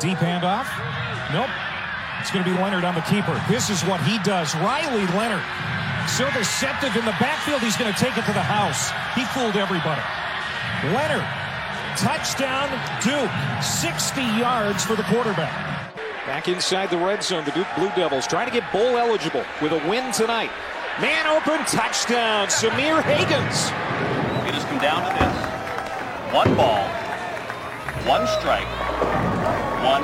Deep handoff. Nope. It's going to be Leonard on the keeper. This is what he does. Riley Leonard. So deceptive in the backfield. He's going to take it to the house. He fooled everybody. Leonard. Touchdown, Duke. 60 yards for the quarterback. Back inside the red zone, the Duke Blue Devils trying to get bowl eligible with a win tonight. Man open, touchdown, Sahmir Hagans. It has come down to this. One ball, one strike, one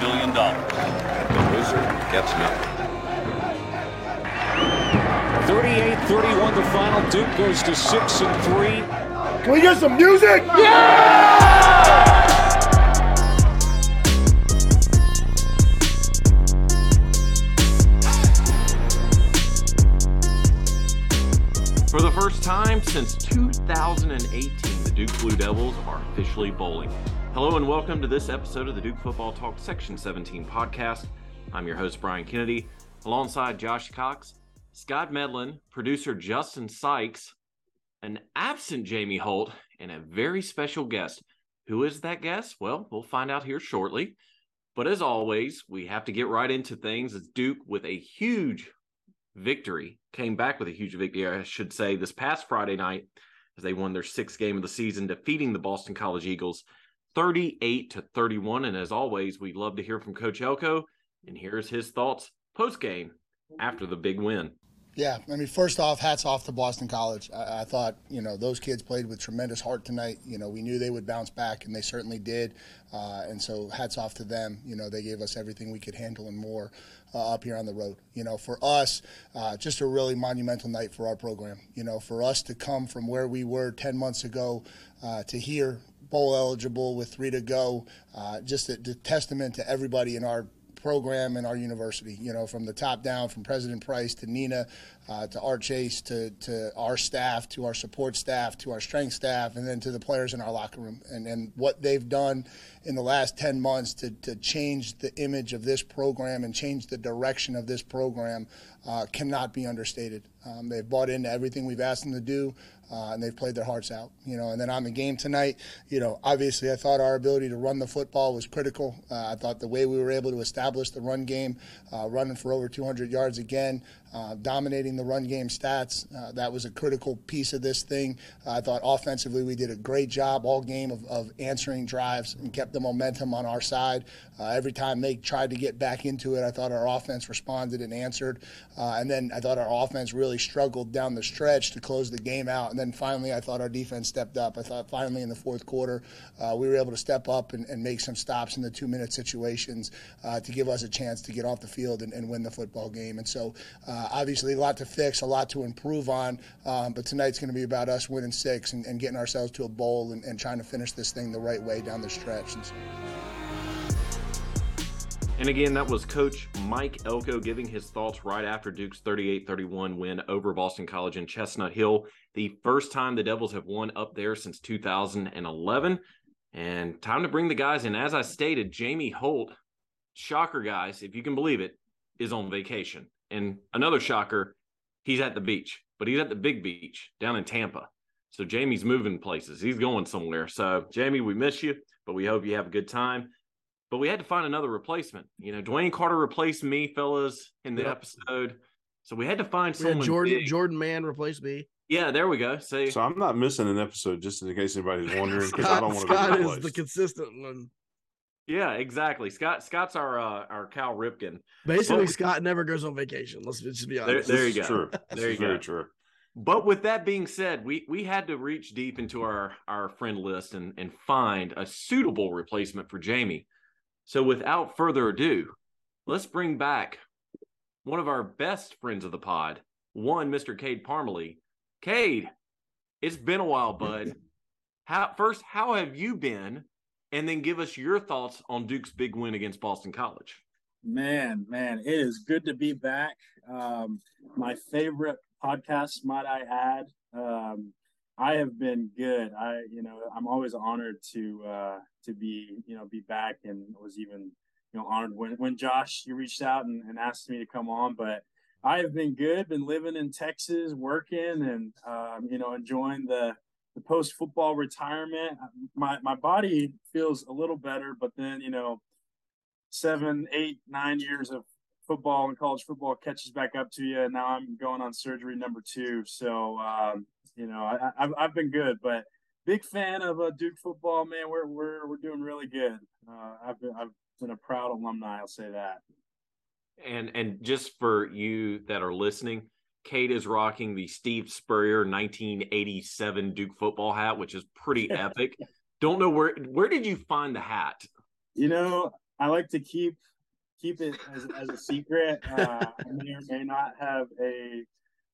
million dollars. The loser gets nothing. 38-31 the final. Duke goes to 6 and 3. Can we get some music? Yeah! For the first time since 2018, the Duke Blue Devils are officially bowling. Hello and welcome to this episode of the Duke Football Talk Section 17 podcast. I'm your host, Brian Kennedy, alongside Josh Cox, Scott Medlin, producer Justin Sykes, an absent Jamie Holt, and a very special guest. Who is that guest? Well, we'll find out here shortly. But as always, we have to get right into things as Duke with a huge victory, came back with a huge victory, I should say, this past Friday night as they won their sixth game of the season, defeating the Boston College Eagles 38 to 31. And as always, we love to hear from Coach Elko. And here's his thoughts post game after the big win. Yeah, I mean, first off, hats off to Boston College. I, I, thought, you know, those kids played with tremendous heart tonight. You know, we knew they would bounce back, and they certainly did. Uh, and so, hats off to them. You know, they gave us everything we could handle and more uh, up here on the road. You know, for us, uh, just a really monumental night for our program. You know, for us to come from where we were 10 months ago uh, to here, bowl eligible with three to go, uh, just a, a testament to everybody in our program and our university. You know, from the top down, from President Price to Nina, uh, to our Chase, to, to our staff, to our support staff, to our strength staff, and then to the players in our locker room, and, and what they've done in the last 10 months to, to change the image of this program and change the direction of this program uh, cannot be understated. Um, they've bought into everything we've asked them to do uh, and they've played their hearts out. You know, and then on the game tonight, you know, obviously I thought our ability to run the football was critical. Uh, I thought the way we were able to establish the run game, uh, running for over 200 yards again, uh, dominating the run game stats. Uh, that was a critical piece of this thing. Uh, I thought offensively we did a great job all game of, of answering drives and kept the momentum on our side. Uh, every time they tried to get back into it, I thought our offense responded and answered. Uh, and then I thought our offense really struggled down the stretch to close the game out. And then finally, I thought our defense stepped up. I thought finally in the fourth quarter, uh, we were able to step up and, and, make some stops in the two minute situations to give us a chance to get off the field and, and win the football game. And so, obviously, a lot to fix, a lot to improve on. Um, but tonight's going to be about us winning six and, and getting ourselves to a bowl and, and, trying to finish this thing the right way down the stretch. And, so. and again, that was Coach Mike Elko giving his thoughts right after Duke's 38 31 win over Boston College in Chestnut Hill. The first time the Devils have won up there since 2011. And time to bring the guys in. As I stated, Jamie Holt, shocker, guys, if you can believe it, is on vacation. And another shocker, he's at the beach, but he's at the big beach down in Tampa. So Jamie's moving places. He's going somewhere. So Jamie, we miss you, but we hope you have a good time. But we had to find another replacement. You know, Dwayne Carter replaced me, fellas, in the yep. episode. So we had to find we someone. Jordan big. Jordan Mann replaced me. Yeah, there we go. See, so I'm not missing an episode, just in case anybody's wondering. Scott, I don't want to Scott is the consistent one. Yeah, exactly. Scott Scott's our uh, our Cal Ripken. Basically, but, Scott never goes on vacation. Let's just be honest. There, there you go. True. There you very go. true. But with that being said, we we had to reach deep into our our friend list and and find a suitable replacement for Jamie. So without further ado, let's bring back one of our best friends of the pod, one Mr. Cade Parmalee. Cade, it's been a while, bud. How first, how have you been? And then give us your thoughts on Duke's big win against Boston College. Man, man, it is good to be back. Um, my favorite podcast, might I add. Um, I have been good. I, you know, I'm always honored to uh, to be, you know, be back, and was even, you know, honored when when Josh you reached out and, and asked me to come on. But I have been good. Been living in Texas, working, and um, you know, enjoying the the post football retirement, my my body feels a little better, but then you know, seven, eight, nine years of football and college football catches back up to you. And now I'm going on surgery number two. So, um, you know, I, have I've been good, but big fan of uh, Duke football, man. We're, we're, we're doing really good. Uh, I've been, I've been a proud alumni. I'll say that. And, and just for you that are listening, Cade is rocking the Steve Spurrier 1987 Duke football hat, which is pretty epic. Don't know where where did you find the hat? You know, I like to keep keep it as, as a secret. Uh, I may or may not have a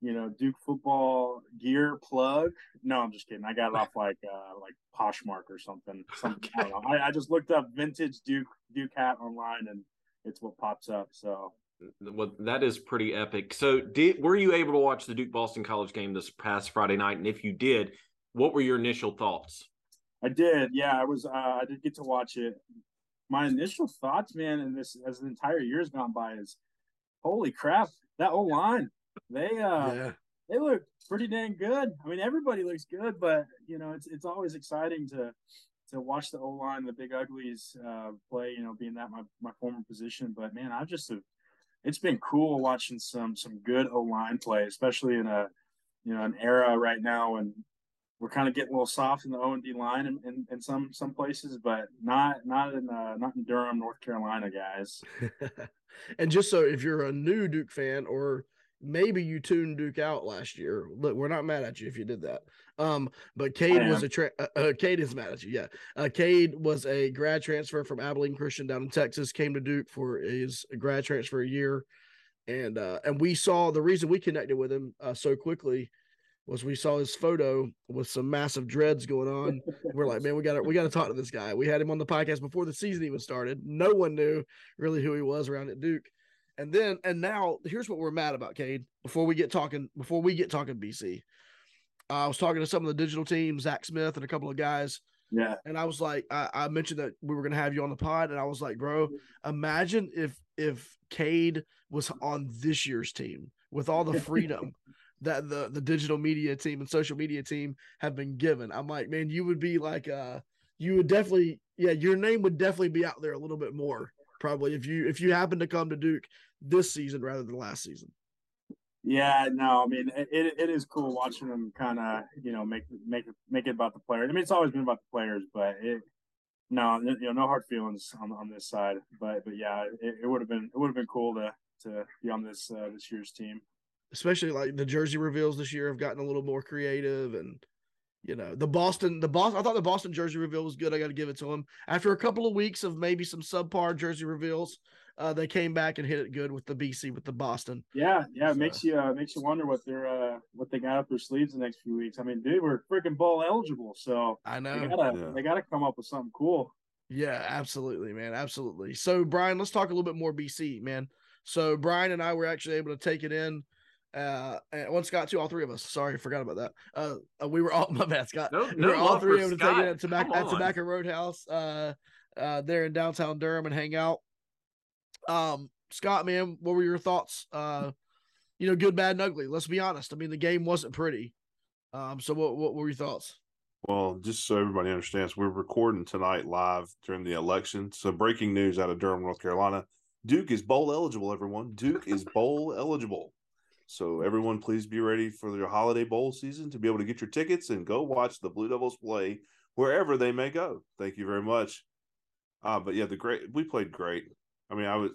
you know Duke football gear plug. No, I'm just kidding. I got it off like uh, like Poshmark or something. something okay. I, I, I just looked up vintage Duke Duke hat online and it's what pops up. So well, that is pretty epic. So, did were you able to watch the Duke Boston College game this past Friday night? And if you did, what were your initial thoughts? I did. Yeah, I was. Uh, I did get to watch it. My initial thoughts, man, and this as the entire year's gone by, is holy crap! That O line, they uh, yeah. they look pretty dang good. I mean, everybody looks good, but you know, it's it's always exciting to to watch the O line, the big uglies uh, play. You know, being that my my former position, but man, I just have it's been cool watching some some good O line play, especially in a you know an era right now when we're kind of getting a little soft in the O and D line in, in, in, some some places, but not not in uh, not in Durham, North Carolina, guys. and just so if you're a new Duke fan or maybe you tuned Duke out last year, look, we're not mad at you if you did that. Um, but Cade was a tra- uh, uh, Cade is mad at you. Yeah, uh, Cade was a grad transfer from Abilene Christian down in Texas. Came to Duke for his grad transfer a year, and uh, and we saw the reason we connected with him uh, so quickly was we saw his photo with some massive dreads going on. We're like, man, we got to we got to talk to this guy. We had him on the podcast before the season even started. No one knew really who he was around at Duke. And then and now here's what we're mad about, Cade. Before we get talking, before we get talking BC, uh, I was talking to some of the digital team, Zach Smith and a couple of guys. Yeah. And I was like, I, I mentioned that we were gonna have you on the pod, and I was like, bro, imagine if if Cade was on this year's team with all the freedom that the the digital media team and social media team have been given. I'm like, man, you would be like uh you would definitely yeah, your name would definitely be out there a little bit more probably if you if you happen to come to Duke this season rather than last season. Yeah, no, I mean it, it is cool watching them kind of you know make make make it about the players. I mean it's always been about the players, but it no you know no hard feelings on on this side. But but yeah, it, it would have been it would have been cool to to be on this uh, this year's team especially like the jersey reveals this year have gotten a little more creative and you know the boston the boston i thought the boston jersey reveal was good. I got to give it to them after a couple of weeks of maybe some subpar jersey reveals uh, they came back and hit it good with the bc with the boston. Yeah yeah it makes you uh, makes you wonder what they're uh, what they got up their sleeves the next few weeks. I mean dude we're freaking bowl eligible so i know. they gotta, yeah. they gotta come up with something cool. Yeah absolutely man absolutely. So brian let's talk a little bit more bc man. So brian and i were actually able to take it in uh, and one Scott, two, all three of us. Sorry, forgot about that. Uh, uh we were all my bad, Scott. No, we were all three able to take it at Tobacco, at Tobacco Roadhouse, uh, uh, there in downtown Durham and hang out. Um, Scott, man, what were your thoughts? Uh, you know, good, bad, and ugly. Let's be honest. I mean, the game wasn't pretty. Um, so what what were your thoughts? Well, just so everybody understands, we're recording tonight live during the election. So breaking news out of Durham, North Carolina. Duke is bowl eligible, everyone. Duke is bowl eligible. So everyone, please be ready for your holiday bowl season to be able to get your tickets and go watch the Blue Devils play wherever they may go. Thank you very much. Uh, but yeah, the great we played great. I mean, I was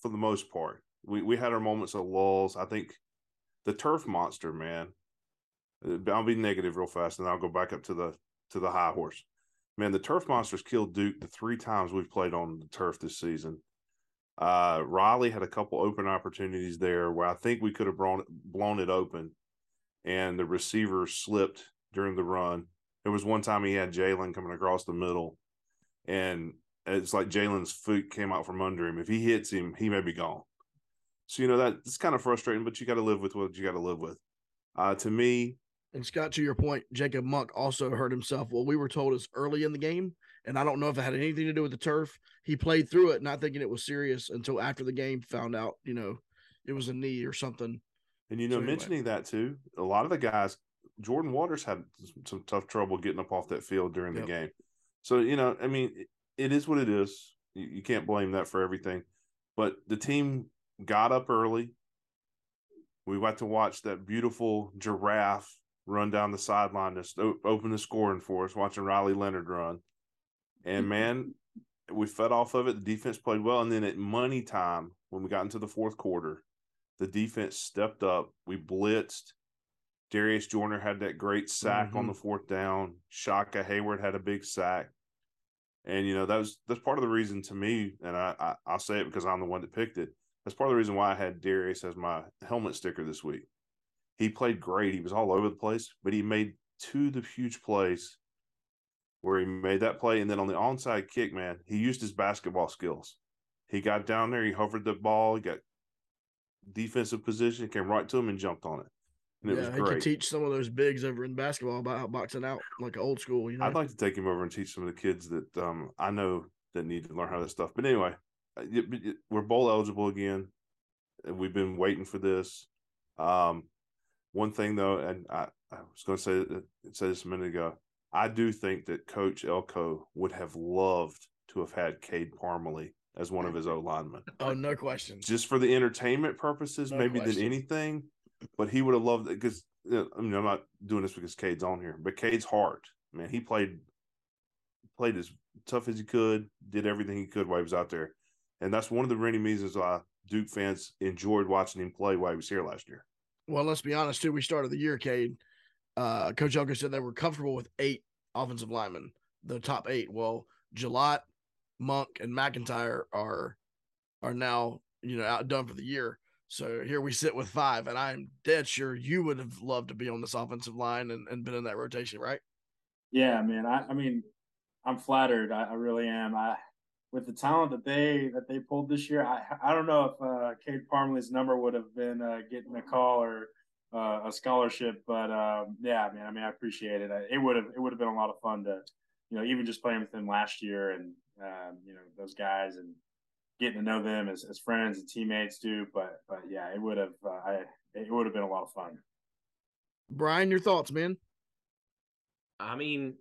for the most part. We we had our moments of lulls. I think the turf monster, man. Uh, I'll be negative real fast, and I'll go back up to the to the high horse. Man, the turf monsters killed Duke the three times we've played on the turf this season. Uh, Riley had a couple open opportunities there where I think we could have blown, blown it open, and the receiver slipped during the run. There was one time he had Jalen coming across the middle, and it's like Jalen's foot came out from under him. If he hits him, he may be gone. So you know that it's kind of frustrating, but you got to live with what you got to live with. Uh, to me, and Scott, to your point, Jacob Monk also hurt himself. Well, we were told is early in the game and I don't know if it had anything to do with the turf. He played through it, not thinking it was serious until after the game, found out, you know, it was a knee or something. And you know, so anyway. mentioning that too, a lot of the guys, Jordan Waters had some tough trouble getting up off that field during yep. the game. So you know, I mean, it is what it is. You, you can't blame that for everything. But the team got up early. We got to watch that beautiful giraffe run down the sideline to open the scoring for us, watching Riley Leonard run. And man, we fed off of it. The defense played well. And then at money time, when we got into the fourth quarter, the defense stepped up. We blitzed. Darius Joiner had that great sack mm-hmm. on the fourth down. Shaka Heyward had a big sack. And you know that was that's part of the reason to me, and I, I I'll say it because I'm the one that picked it. That's part of the reason why I had Darius as my helmet sticker this week. He played great. He was all over the place, but he made two of the huge plays where he made that play, and then on the onside kick, man, he used his basketball skills. He got down there, he hovered the ball, he got defensive position, came right to him and jumped on it. And it yeah, was great. he could teach some of those bigs over in basketball about how boxing out like old school. You know, I'd like to take him over and teach some of the kids that um, I know that need to learn how to stuff. But anyway, uh, we're bowl eligible again. And we've been waiting for this. Um, one thing though, and I, I was going to say say this a minute ago. I do think that Coach Elko would have loved to have had Cade Parmalee as one of his O linemen. Oh, no question. Just for the entertainment purposes, no maybe question. than anything. But he would have loved it because I mean I'm not doing this because Cade's on here, but Cade's heart, man, he played played as tough as he could, did everything he could while he was out there, and that's one of the many reasons why Duke fans enjoyed watching him play while he was here last year. Well, let's be honest too. We started the year, Cade. Uh, Coach Elko said they were comfortable with eight offensive linemen, the top eight. Well, Gillott, Monk, and McIntyre are are now you know outdone for the year. So here we sit with five, and I'm dead sure you would have loved to be on this offensive line and, and been in that rotation, right? Yeah, man. I, I mean, I'm flattered. I, I, really am. I with the talent that they that they pulled this year, I I don't know if uh, Cade Parmalee's number would have been uh, getting a call or uh, a scholarship, but um, yeah, man. I mean, I appreciate it. It would have it would have been a lot of fun to, you know, even just playing with them last year and um, you know those guys and getting to know them as, as friends and teammates do. But but yeah, it would have uh, I it would have been a lot of fun. Brian, your thoughts, man? I mean,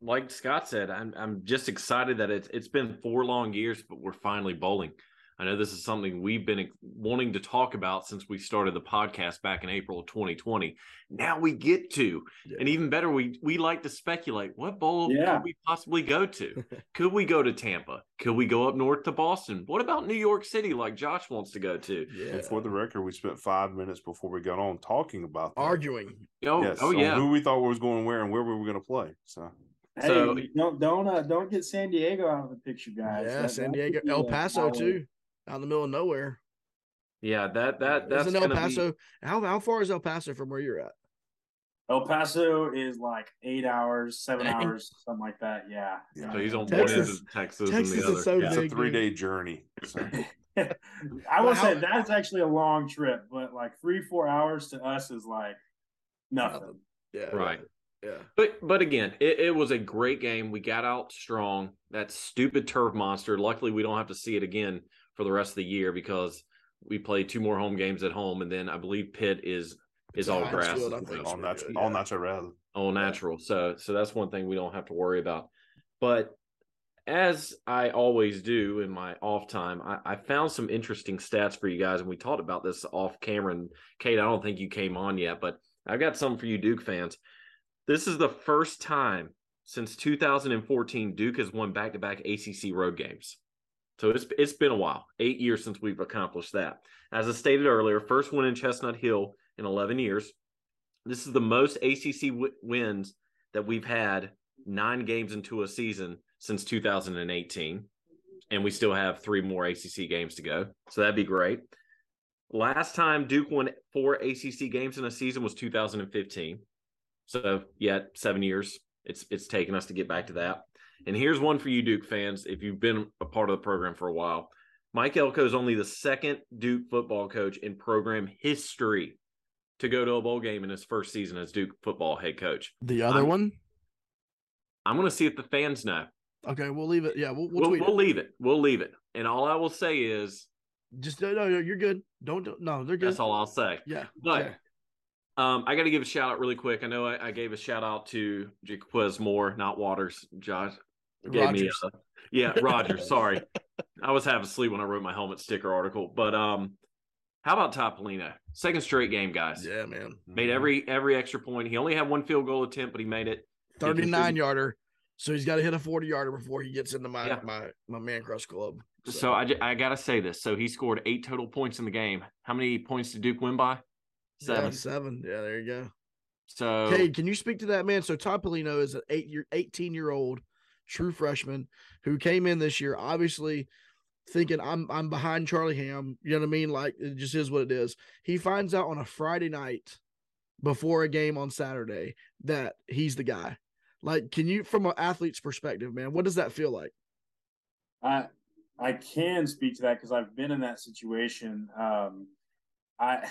like Scott said, I'm I'm just excited that it's it's been four long years, but we're finally bowling. I know this is something we've been wanting to talk about since we started the podcast back in April of 2020. Now we get to, yeah. and even better, we we like to speculate what bowl yeah. could we possibly go to? could we go to Tampa? Could we go up north to Boston? What about New York City, like Josh wants to go to? Yeah. And for the record, we spent five minutes before we got on talking about that. arguing. Oh, yes, oh yeah, who we thought was going where and where we were going to play. So. Hey, so don't don't uh, don't get San Diego out of the picture, guys. Yeah, that, San Diego, El Paso too out in the middle of nowhere. Yeah, that that that's Isn't El Paso. Be... How how far is El Paso from where you're at? El Paso is like eight hours, seven hours, something like that. Yeah. yeah. So he's on Texas, one end of Texas, Texas and the other. So yeah. It's a three day journey. So. I will say that's actually a long trip, but like three, four hours to us is like nothing. Yeah. Right. Yeah. But but again, it, it was a great game. We got out strong. That stupid turf monster. Luckily, we don't have to see it again for the rest of the year because we play two more home games at home, and then I believe Pitt is is all grass, field, all natural, yeah. all natural, all natural. So so that's one thing we don't have to worry about. But as I always do in my off time, I, I, found some interesting stats for you guys, and we talked about this off camera. And Cade, I don't think you came on yet, but I've got some for you Duke fans. This is the first time since 2014 Duke has won back-to-back ACC road games. So it's it's been a while, eight years since we've accomplished that. As I stated earlier, first win in Chestnut Hill in 11 years. This is the most ACC w- wins that we've had nine games into a season since 2018, and we still have three more ACC games to go. So that'd be great. Last time Duke won four ACC games in a season was 2015. So yeah, seven years. It's it's taken us to get back to that. And here's one for you, Duke fans, if you've been a part of the program for a while. Mike Elko is only the second Duke football coach in program history to go to a bowl game in his first season as Duke football head coach. The other I'm, one? I'm going to see if the fans know. Okay, we'll leave it. Yeah, we'll we'll, we'll, we'll leave it. We'll leave it. And all I will say is, just no, no, you're good. Don't, don't no, they're good. That's all I'll say. Yeah, but yeah. Um, I got to give a shout out really quick. I know I, I gave a shout out to Jaquez Moore, not Waters. Josh gave Rogers. me a, yeah, Roger. sorry, I was half asleep when I wrote my helmet sticker article. But um, how about Todd Pelino? Second straight game, guys. Yeah, man. Made every every extra point. He only had one field goal attempt, but he made it. 39 yarder. So he's got to hit a 40 yarder before he gets into my yeah. my my man crush club. So, so I, I got to say this. So he scored eight total points in the game. How many points did Duke win by? Seven. Yeah, seven. Yeah, there you go. So, hey, can you speak to that man? So Todd Pelino is an eight year, 18 year old true freshman who came in this year, obviously thinking I'm I'm behind Charlie Ham. You know what I mean? Like it just is what it is. He finds out on a Friday night before a game on Saturday that he's the guy. Like, can you, from an athlete's perspective, man, what does that feel like? I I can speak to that because I've been in that situation. Um, I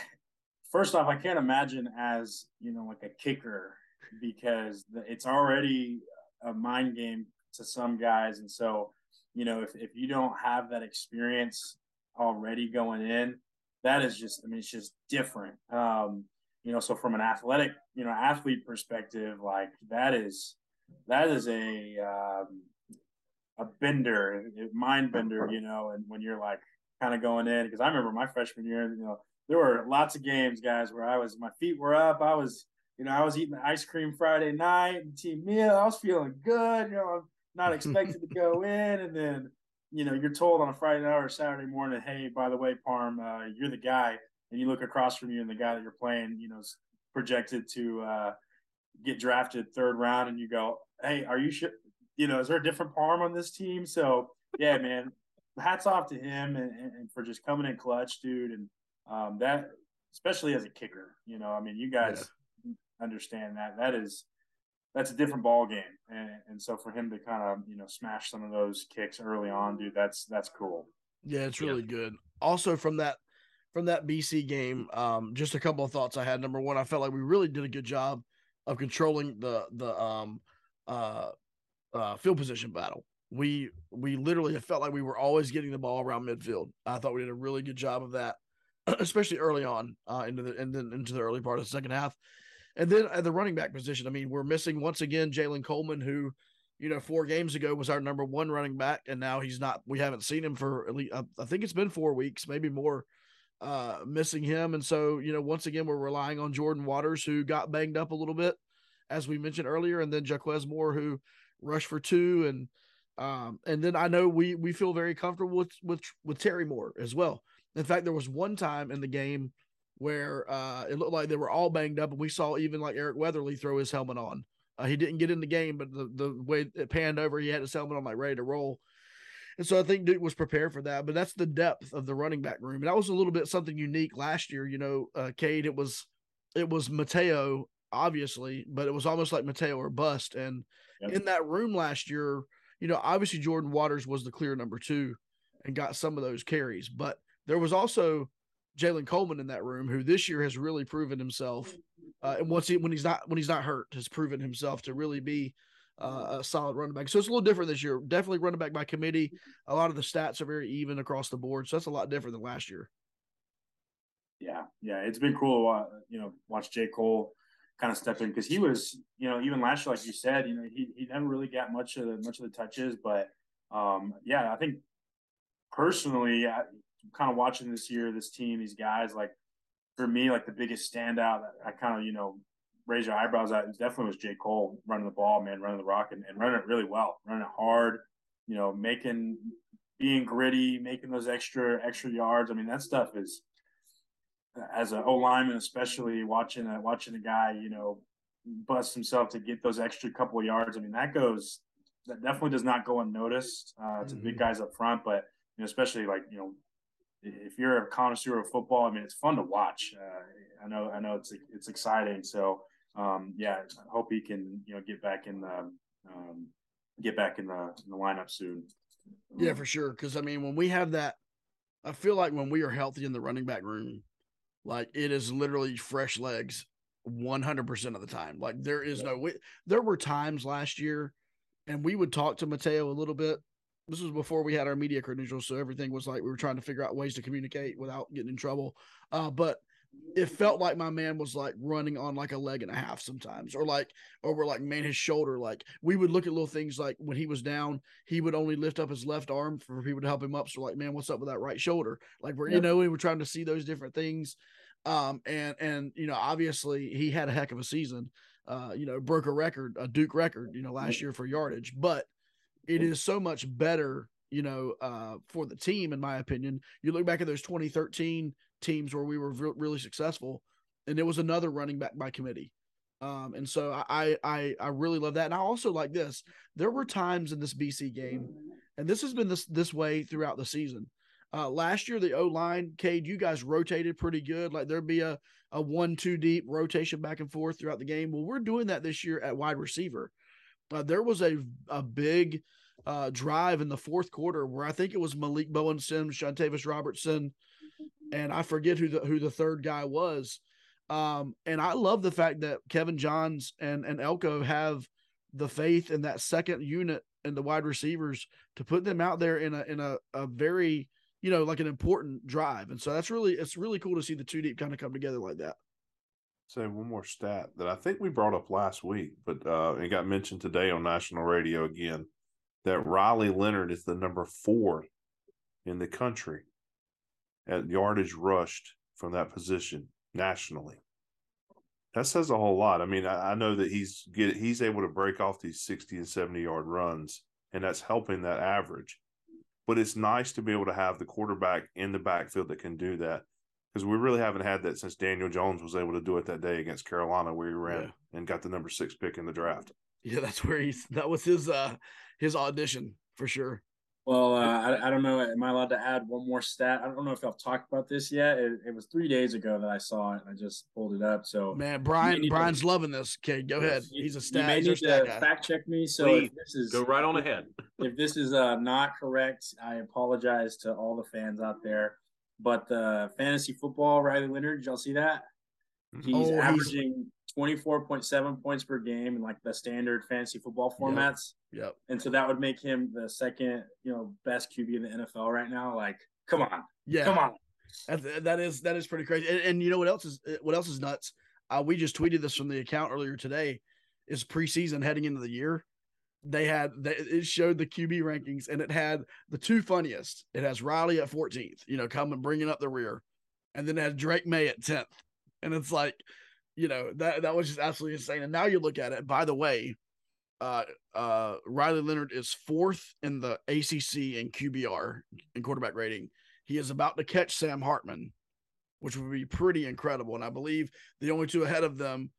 first off, I can't imagine as you know like a kicker because it's already a mind game to some guys, and so you know if if you don't have that experience already going in, that is just I mean it's just different. Um, you know, so from an athletic you know athlete perspective, like that is that is a um, a bender, mind bender, you know, and when you're like kind of going in because I remember my freshman year, you know there were lots of games, guys, where I was my feet were up. I was, you know, I was eating ice cream Friday night and team meal. I was feeling good. You know, I'm not expected to go in, and then you know you're told on a Friday night or Saturday morning, hey, by the way, Parm, uh, you're the guy, and you look across from you, and the guy that you're playing, you know, is projected to uh, get drafted third round, and you go, hey, are you sure? You know, is there a different Parm on this team? So yeah, man, hats off to him and, and for just coming in clutch, dude, and um, that especially as a kicker. You know, I mean, you guys yeah. understand that that is that's a different ball game, and, and so for him to kind of you know smash some of those kicks early on, dude, that's that's cool. Yeah, it's really yeah. good. Also from that from that BC game, um, just a couple of thoughts I had. Number one, I felt like we really did a good job of controlling the the um uh, uh field position battle. We we literally felt like we were always getting the ball around midfield. I thought we did a really good job of that especially early on uh, into the and then into the early part of the second half. And then at the running back position, I mean, we're missing once again Jalen Coleman, who, you know, four games ago was our number one running back, and now he's not. We haven't seen him for at least I think it's been four weeks, maybe more. Uh, missing him, and so you know, once again, we're relying on Jordan Waters, who got banged up a little bit, as we mentioned earlier, and then Jaquez Moore, who rushed for two, and um, and then I know we we feel very comfortable with with with Terry Moore as well. In fact, there was one time in the game where uh, it looked like they were all banged up, and we saw even like Eric Weatherly throw his helmet on. Uh, he didn't get in the game, but the, the way it panned over, he had his helmet on, like ready to roll. And so I think Duke was prepared for that. But that's the depth of the running back room, and that was a little bit something unique last year. You know, uh, Cade, it was it was Mataeo obviously, but it was almost like Mataeo or bust. And yep. in that room last year, you know, obviously Jordan Waters was the clear number two and got some of those carries, but there was also Jalen Coleman in that room, who this year has really proven himself. Uh, and once he when he's not when he's not hurt, has proven himself to really be uh, a solid running back. So it's a little different this year. Definitely running back by committee. A lot of the stats are very even across the board, so that's a lot different than last year. Yeah, yeah, it's been cool. Uh, you know, watch J Cole kind of step in because he was, you know, even last year, like you said, you know, he, he never really got much of the much of the touches, but um, yeah, I think personally, I, kind of watching this year, this team, these guys, like for me, like the biggest standout, I kind of, you know, raise your eyebrows at definitely was J. Cole running the ball, man, running the rock and, and running it really well, running it hard, you know, making, being gritty, making those extra, extra yards. I mean, that stuff is, as an O lineman, especially watching a, watching a guy, you know, bust himself to get those extra couple of yards. I mean, that goes, that definitely does not go unnoticed uh, to mm-hmm. big guys up front, but you know, especially like, you know, if you're a connoisseur of football, I mean, it's fun to watch. Uh, I know, I know it's it's exciting. So, um, yeah, I hope he can, you know, get back in the um, get back in the, in the lineup soon. Yeah, for sure. Because I mean, when we have that, I feel like when we are healthy in the running back room, like it is literally fresh legs 100% of the time. Like there is yeah. no way. There were times last year, and we would talk to Mataeo a little bit this was before we had our media credentials, so everything was like we were trying to figure out ways to communicate without getting in trouble. Uh, but it felt like my man was like running on like a leg and a half sometimes, or like over like man his shoulder. Like we would look at little things like when he was down, he would only lift up his left arm for people to help him up. So like, man, what's up with that right shoulder? Like we're you know we were trying to see those different things. Um, and and you know obviously he had a heck of a season. Uh, you know broke a record, a Duke record, you know last year for yardage, but it is so much better you know, uh, for the team, in my opinion. You look back at those 2013 teams where we were re- really successful, and it was another running back by committee. Um, and so I, I I really love that. And I also like this. There were times in this BC game, and this has been this this way throughout the season. Uh, last year, the O line, Cade, you guys rotated pretty good. Like there'd be a a one two deep rotation back and forth throughout the game. Well, we're doing that this year at wide receiver. Uh, there was a a big uh, drive in the fourth quarter where I think it was Malik Bowen Sims, Jontavis Robertson, and I forget who the who the third guy was. Um, and I love the fact that Kevin Johns and and Elko have the faith in that second unit and the wide receivers to put them out there in a in a, a very you know like an important drive. And so that's really it's really cool to see the two deep kind of come together like that. Say one more stat that I think we brought up last week, but uh, it got mentioned today on national radio again that Riley Leonard is the number four in the country at yardage rushed from that position nationally. That says a whole lot. I mean, I, I know that he's get he's able to break off these 60 and 70 yard runs, and that's helping that average. But it's nice to be able to have the quarterback in the backfield that can do that because we really haven't had that since Daniel Jones was able to do it that day against Carolina, where he ran yeah. and got the number six pick in the draft. Yeah, that's where he's that was his uh his audition for sure. Well, uh, I, I don't know. Am I allowed to add one more stat? I don't know if I've talked about this yet. It, it was three days ago that I saw it. I just pulled it up. So man, Brian, Brian's to, loving this. Okay, go ahead. He's a stat. You may need to fact check me. So Please, this is go right on ahead. if this is uh, not correct, I apologize to all the fans out there. But the fantasy football, Riley Leonard, did y'all see that? Mm-hmm. He's oh, averaging 24.7 points per game in like the standard fantasy football formats. Yep. yep. And so that would make him the second, you know, best QB in the NFL right now. Like, come on. Yeah. Come on. That, that is that is pretty crazy. And, and, you know what else is uh, what else is nuts? Uh, we just tweeted this from the account earlier today. Is preseason heading into the year. They had it showed the QB rankings and it had the two funniest. It has Riley at 14th, you know, coming bringing up the rear, and then it had Drake Maye at 10th. And it's like, you know, that that was just absolutely insane. And now you look at it. By the way, uh, uh, Riley Leonard is fourth in the ACC in QBR in quarterback rating. He is about to catch Sam Hartman, which would be pretty incredible. And I believe the only two ahead of them,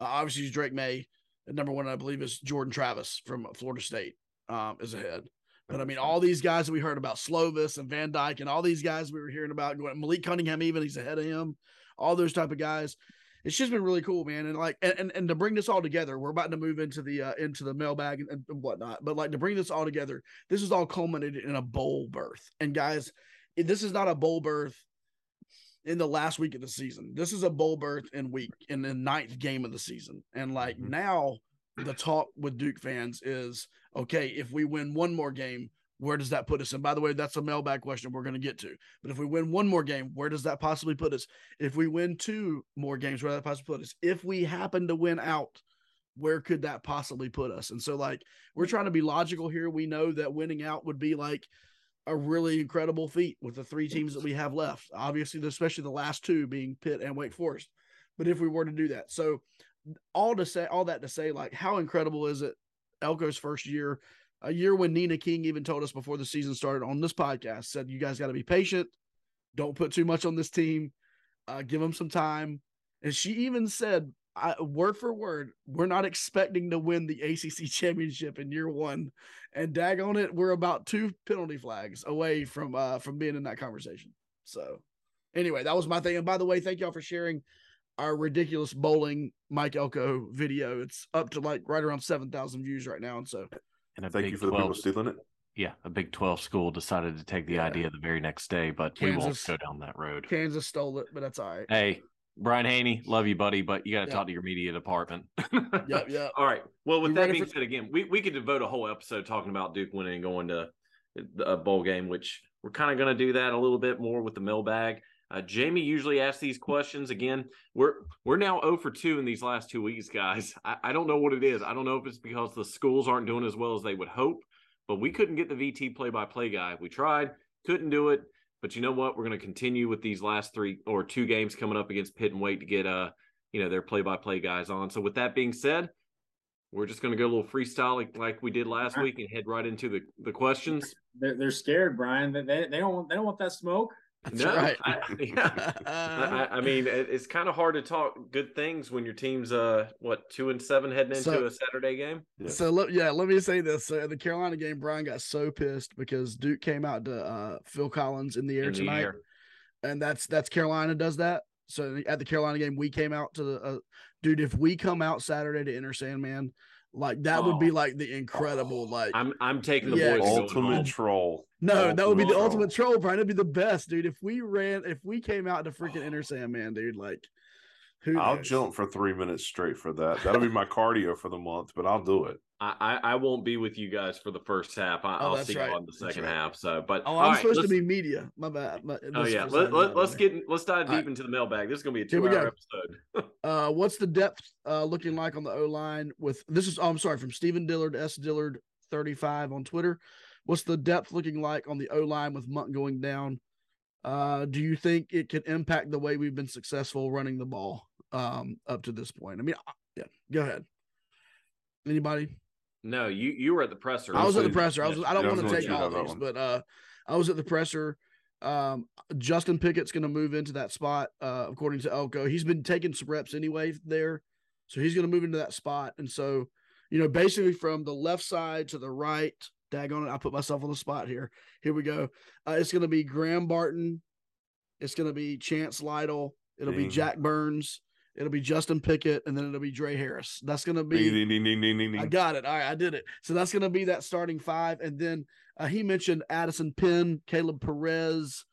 uh, obviously, is Drake Maye. Number one, I believe, is Jordan Travis from Florida State um, is ahead. But I mean, all these guys that we heard about, Slovis and Van Dyke, and all these guys we were hearing about, going Malik Cunningham, even he's ahead of him all those type of guys. It's just been really cool, man. And like, and, and to bring this all together, we're about to move into the uh, into the mailbag and, and whatnot. But like to bring this all together, this is all culminated in a bowl berth. And guys, this is not a bowl berth in the last week of the season. This is a bowl berth in week in the ninth game of the season. And like mm-hmm. now, the talk with Duke fans is okay. If we win one more game, where does that put us? And by the way, that's a mailbag question we're going to get to. But if we win one more game, where does that possibly put us? If we win two more games, where does that possibly put us? If we happen to win out, where could that possibly put us? And so, like, we're trying to be logical here. We know that winning out would be like a really incredible feat with the three teams that we have left. Obviously, especially the last two being Pitt and Wake Forest. But if we were to do that, so all to say, all that to say, like, how incredible is it? Elko's first year a year when Nina King even told us before the season started on this podcast, said, You guys got to be patient. Don't put too much on this team. Uh, give them some time. And she even said, I, word for word, we're not expecting to win the ACC championship in year one, and dag on it, we're about two penalty flags away from uh from being in that conversation. So, anyway, that was my thing. And by the way, thank y'all for sharing our ridiculous bowling Mike Elko video. It's up to like right around seven thousand views right now, and so and a Thank Big you for 12, the people stealing it. Yeah, a Big 12 school decided to take the yeah. idea the very next day, but Kansas, we won't go down that road. Kansas stole it, but that's all right. Hey, Brian Haney, love you, buddy, but you got to talk to your media department. yep, yep. All right. Well, with you that being for- said, again, we, we could devote a whole episode talking about Duke winning and going to a bowl game, which we're kind of going to do that a little bit more with the mailbag. Uh, Jamie usually asks these questions. Again, we're we're now 0 for 2 in these last two weeks, guys. I, I don't know what it is. I don't know if it's because the schools aren't doing as well as they would hope, but we couldn't get the VT play by play guy. We tried, couldn't do it. But you know what? We're going to continue with these last three or two games coming up against Pitt and Wait to get uh you know their play by play guys on. So with that being said, we're just going to go a little freestyle like, like we did last week and head right into the, the questions. They're, they're scared, Brian. They, they don't want they don't want that smoke. That's no, right. I, yeah. I, I, mean, it's kind of hard to talk good things when your team's uh what two and seven heading into so, a Saturday game. Yeah. So let, yeah, let me say this: so the Carolina game, Brian got so pissed because Duke came out to uh, Phil Collins in the air in tonight, the air. and that's that's Carolina does that. So at the Carolina game, we came out to the uh, dude. If we come out Saturday to Enter Sandman, like that oh. would be oh. like the incredible, oh. like I'm I'm taking the yeah. boys ultimate troll. No, ultimate that would be the troll. ultimate troll, Brian. It'd be the best, dude. If we ran, if we came out to freaking Enter Sandman, dude, like who I'll jump for three minutes straight for that. That'll be my cardio for the month, but I'll do it. I, I won't be with you guys for the first half. I, will oh, see right. you on the second right. half. So, but oh, I'm right, supposed to be media. My bad. My, oh yeah, let, let, us get let's dive deep into the mailbag. This is gonna be a two-hour episode. uh, what's the depth uh, looking like on the O line? With this is oh, I'm sorry from Stephen Dillard S Dillard 35 on Twitter. What's the depth looking like on the O line with Monk going down? Uh, do you think it could impact the way we've been successful running the ball um, up to this point? I mean, yeah, go ahead. Anybody? No, you you were at the presser. I was at the presser. I was. I don't want to take all these, but uh, I was at the presser. Um, Justin Pickett's going to move into that spot, uh, according to Elko. He's been taking some reps anyway there, so he's going to move into that spot. And so, you know, basically from the left side to the right, daggone it, I put myself on the spot here. Here we go. Uh, it's going to be Graham Barton. It's going to be Chance Lytle. It'll Dang. be Jack Burns. It'll be Justin Pickett, and then it'll be Dre Harris. That's gonna be. Ding, ding, ding, I got it. All right, I did it. So that's gonna be that starting five, and then uh, he mentioned Addison Penn, Caleb Perez,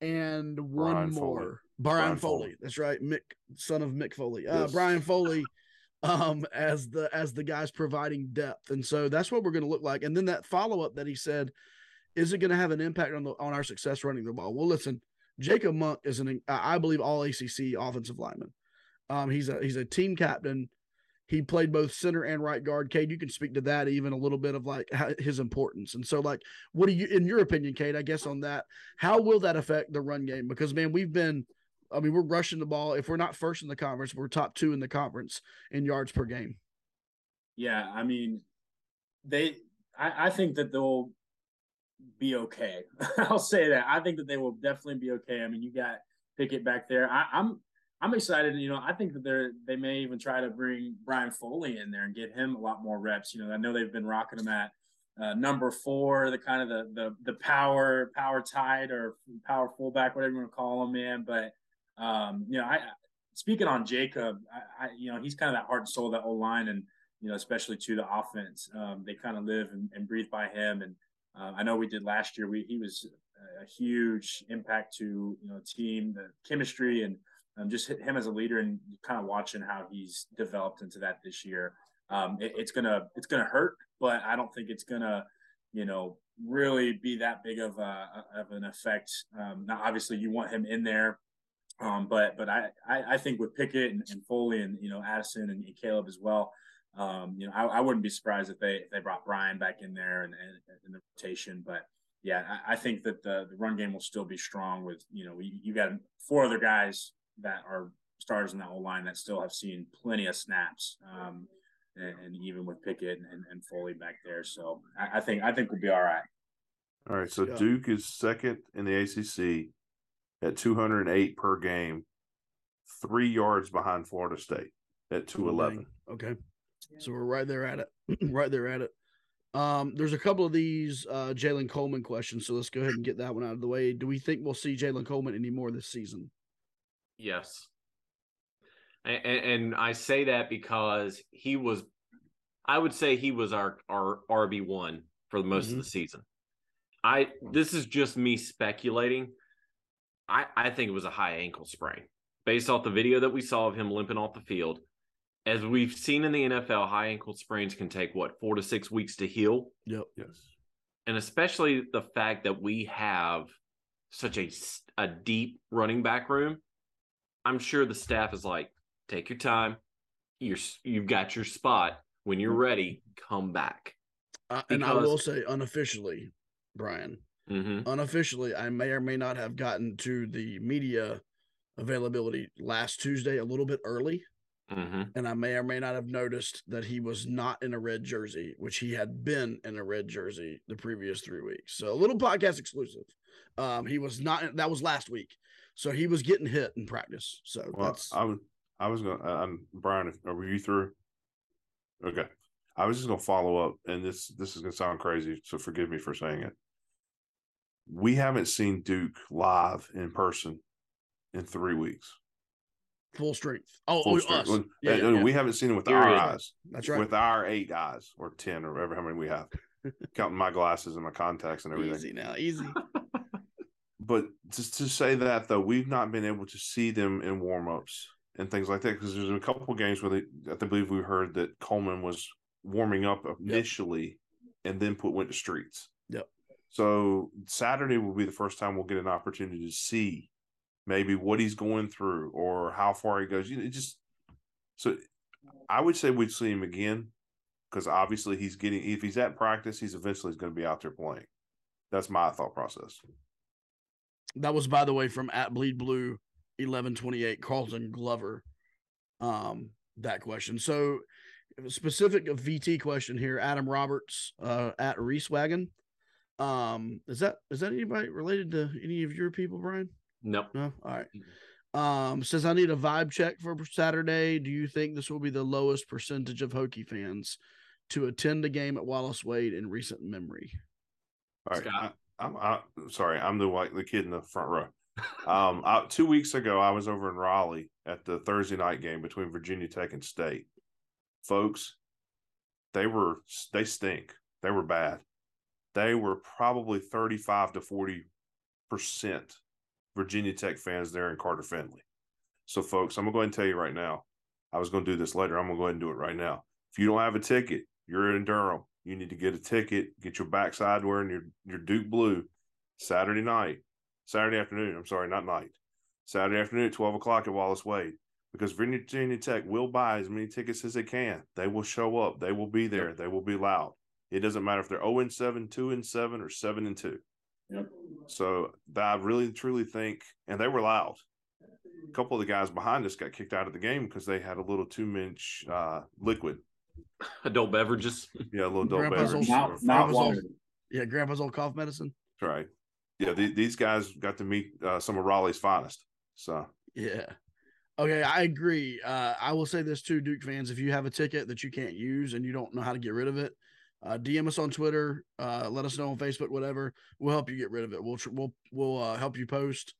and one Brian more. Foley. Brian, Brian Foley. Foley. That's right, Mick, son of Mick Foley. Uh. Brian Foley, um, as the as the guys providing depth, and so that's what we're gonna look like. And then that follow up that he said, is it gonna have an impact on the on our success running the ball? Well, listen. Jacob Monk is an, I believe, all ACC offensive lineman. Um, he's a he's a team captain. He played both center and right guard. Cade, you can speak to that even a little bit of like his importance. And so, like, what do you, in your opinion, Cade? I guess on that, how will that affect the run game? Because man, we've been, I mean, we're rushing the ball. If we're not first in the conference, we're top two in the conference in yards per game. Yeah, I mean, they. I, I think that they'll be okay. I'll say that. I think that they will definitely be okay. I mean, you got Pickett back there. I, I'm I'm excited. You know, I think that they're they may even try to bring Brian Foley in there and get him a lot more reps. You know, I know they've been rocking him at uh, number four, the kind of the the the power power tight or power fullback, whatever you want to call him, man. But um, you know, I speaking on Jacob, I, I you know he's kind of that heart and soul of that old line, and you know especially to the offense, um, they kind of live and, and, breathe by him. And uh, I know we did last year. We he was a huge impact to you know team, the chemistry and um, just him as a leader and kind of watching how he's developed into that this year. Um, it, it's gonna it's gonna hurt, but I don't think it's gonna you know really be that big of a of an effect. Um, now, obviously, you want him in there, um, but but I, I, I think with Pickett and, and, Foley and you know Addison and, and Caleb as well. Um, you know, I, I, wouldn't be surprised if they if they brought Brian back in there and, in the rotation. But yeah, I, I, think that the, the run game will still be strong. With you know, you, you got four other guys that are stars in that whole line that still have seen plenty of snaps. Um, and, and, even with Pickett and, and, Foley back there. So I, I, think I think we'll be all right. All right. So yeah. Duke is second in the ACC at 208 per game, three yards behind Florida State at 211. Okay. So we're right there at it. right there at it. Um, there's a couple of these uh, Jalen Coleman questions, so let's go ahead and get that one out of the way. Do we think we'll see Jalen Coleman anymore this season? Yes. And, and I say that because he was, I would say he was our our RB one for most mm-hmm. of the season. I this is just me speculating. I I think it was a high ankle sprain based off the video that we saw of him limping off the field. As we've seen in the NFL, high ankle sprains can take what four to six weeks to heal. Yep. Yes. And especially the fact that we have such a a deep running back room. I'm sure the staff is like, take your time. You're you've got your spot. When you're ready, come back. Uh, and I will say unofficially, Brian, mm-hmm. unofficially, I may or may not have gotten to the media availability last Tuesday a little bit early. Mm-hmm. And I may or may not have noticed that he was not in a red jersey, which he had been in a red jersey the previous three weeks. So a little podcast exclusive. Um, he was not. That was last week, so he was getting hit in practice. So well, that's. I was. I was going. to uh, I'm um, Brian. Are you through? Okay. I was just going to follow up, and this this is going to sound crazy, so forgive me for saying it. We haven't seen Duke live in person in three weeks. Full strength. Oh, Full oh strength. us. Yeah, yeah, yeah. we haven't seen it with our eyes. That's right. With our eight eyes or ten or whatever how many we have, counting my glasses and my contacts and everything. Easy now, easy. But just to say that though, we've not been able to see them in warmups and things like that because there's a couple games where they, I believe we heard that Coleman was warming up initially and then put went to streets. Yep. So Saturday will be the first time we'll get an opportunity to see maybe what he's going through or how far he goes. You know, it just so I would say we'd see him again because obviously he's getting if he's at practice, he's eventually going to be out there playing. That's my thought process. That was, by the way, from at Bleed Blue, eleven twenty eight, Carlton Glover. Um, that question. So, specific VT question here, Adam Roberts, uh, at Reese Wagon. Um, is that is that anybody related to any of your people, Brian? Nope. No. All right. Um, says I need a vibe check for Saturday. Do you think this will be the lowest percentage of Hokie fans to attend a game at Wallace Wade in recent memory? All right, Scott. I'm I, sorry. I'm the white the kid in the front row. Um, I, two weeks ago, I was over in Raleigh at the Thursday night game between Virginia Tech and State. Folks, they were they stink. They were bad. They were probably 35 to 40 percent Virginia Tech fans there in Carter Finley. So, folks, I'm gonna go ahead and tell you right now. I was gonna do this later. I'm gonna go ahead and do it right now. If you don't have a ticket, you're in Durham. You need to get a ticket, get your backside wearing your, your Duke blue Saturday night, Saturday afternoon. I'm sorry, not night. Saturday afternoon at 12 o'clock at Wallace Wade. Because Virginia Tech will buy as many tickets as they can. They will show up. They will be there. They will be loud. It doesn't matter if they're 0 and 7, 2 and 7, or 7 and 2. Yep. So I really truly think, and they were loud. A couple of the guys behind us got kicked out of the game because they had a little two inch uh, liquid. Adult beverages. Yeah, a little adult Grandpa's beverage. old- Not, not Grandpa's water. old- Yeah, Grandpa's old cough medicine. That's right. Yeah, the, these guys got to meet uh, some of Raleigh's finest. So Yeah. Okay, I agree. Uh, I will say this too, Duke fans: if you have a ticket that you can't use and you don't know how to get rid of it, uh, DM us on Twitter. Uh, let us know on Facebook, whatever. We'll help you get rid of it. We'll tr- we'll we'll uh, help you post,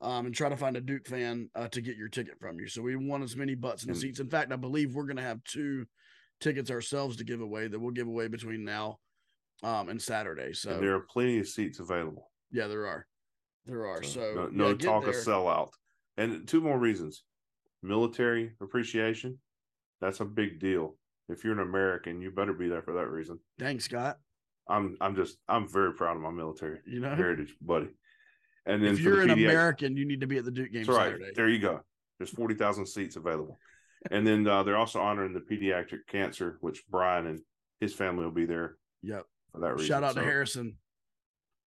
um, and try to find a Duke fan uh, to get your ticket from you. So we want as many butts in the seats. In fact, I believe we're going to have two tickets ourselves to give away that we'll give away between now um, and Saturday. So and there are plenty of seats available. yeah, there are, there are. So, no, no yeah, talk of sellout. And two more reasons: military appreciation. That's a big deal. If you're an American, you better be there for that reason. Thanks, Scott. I'm I'm just I'm very proud of my military You know, heritage, buddy. And then if you're the an American, you need to be at the Duke game That's right. Saturday. There you go. There's 40,000 seats available. And then uh, they're also honoring the pediatric cancer, which Brian and his family will be there Yep. for that reason. Shout out so, to Harrison,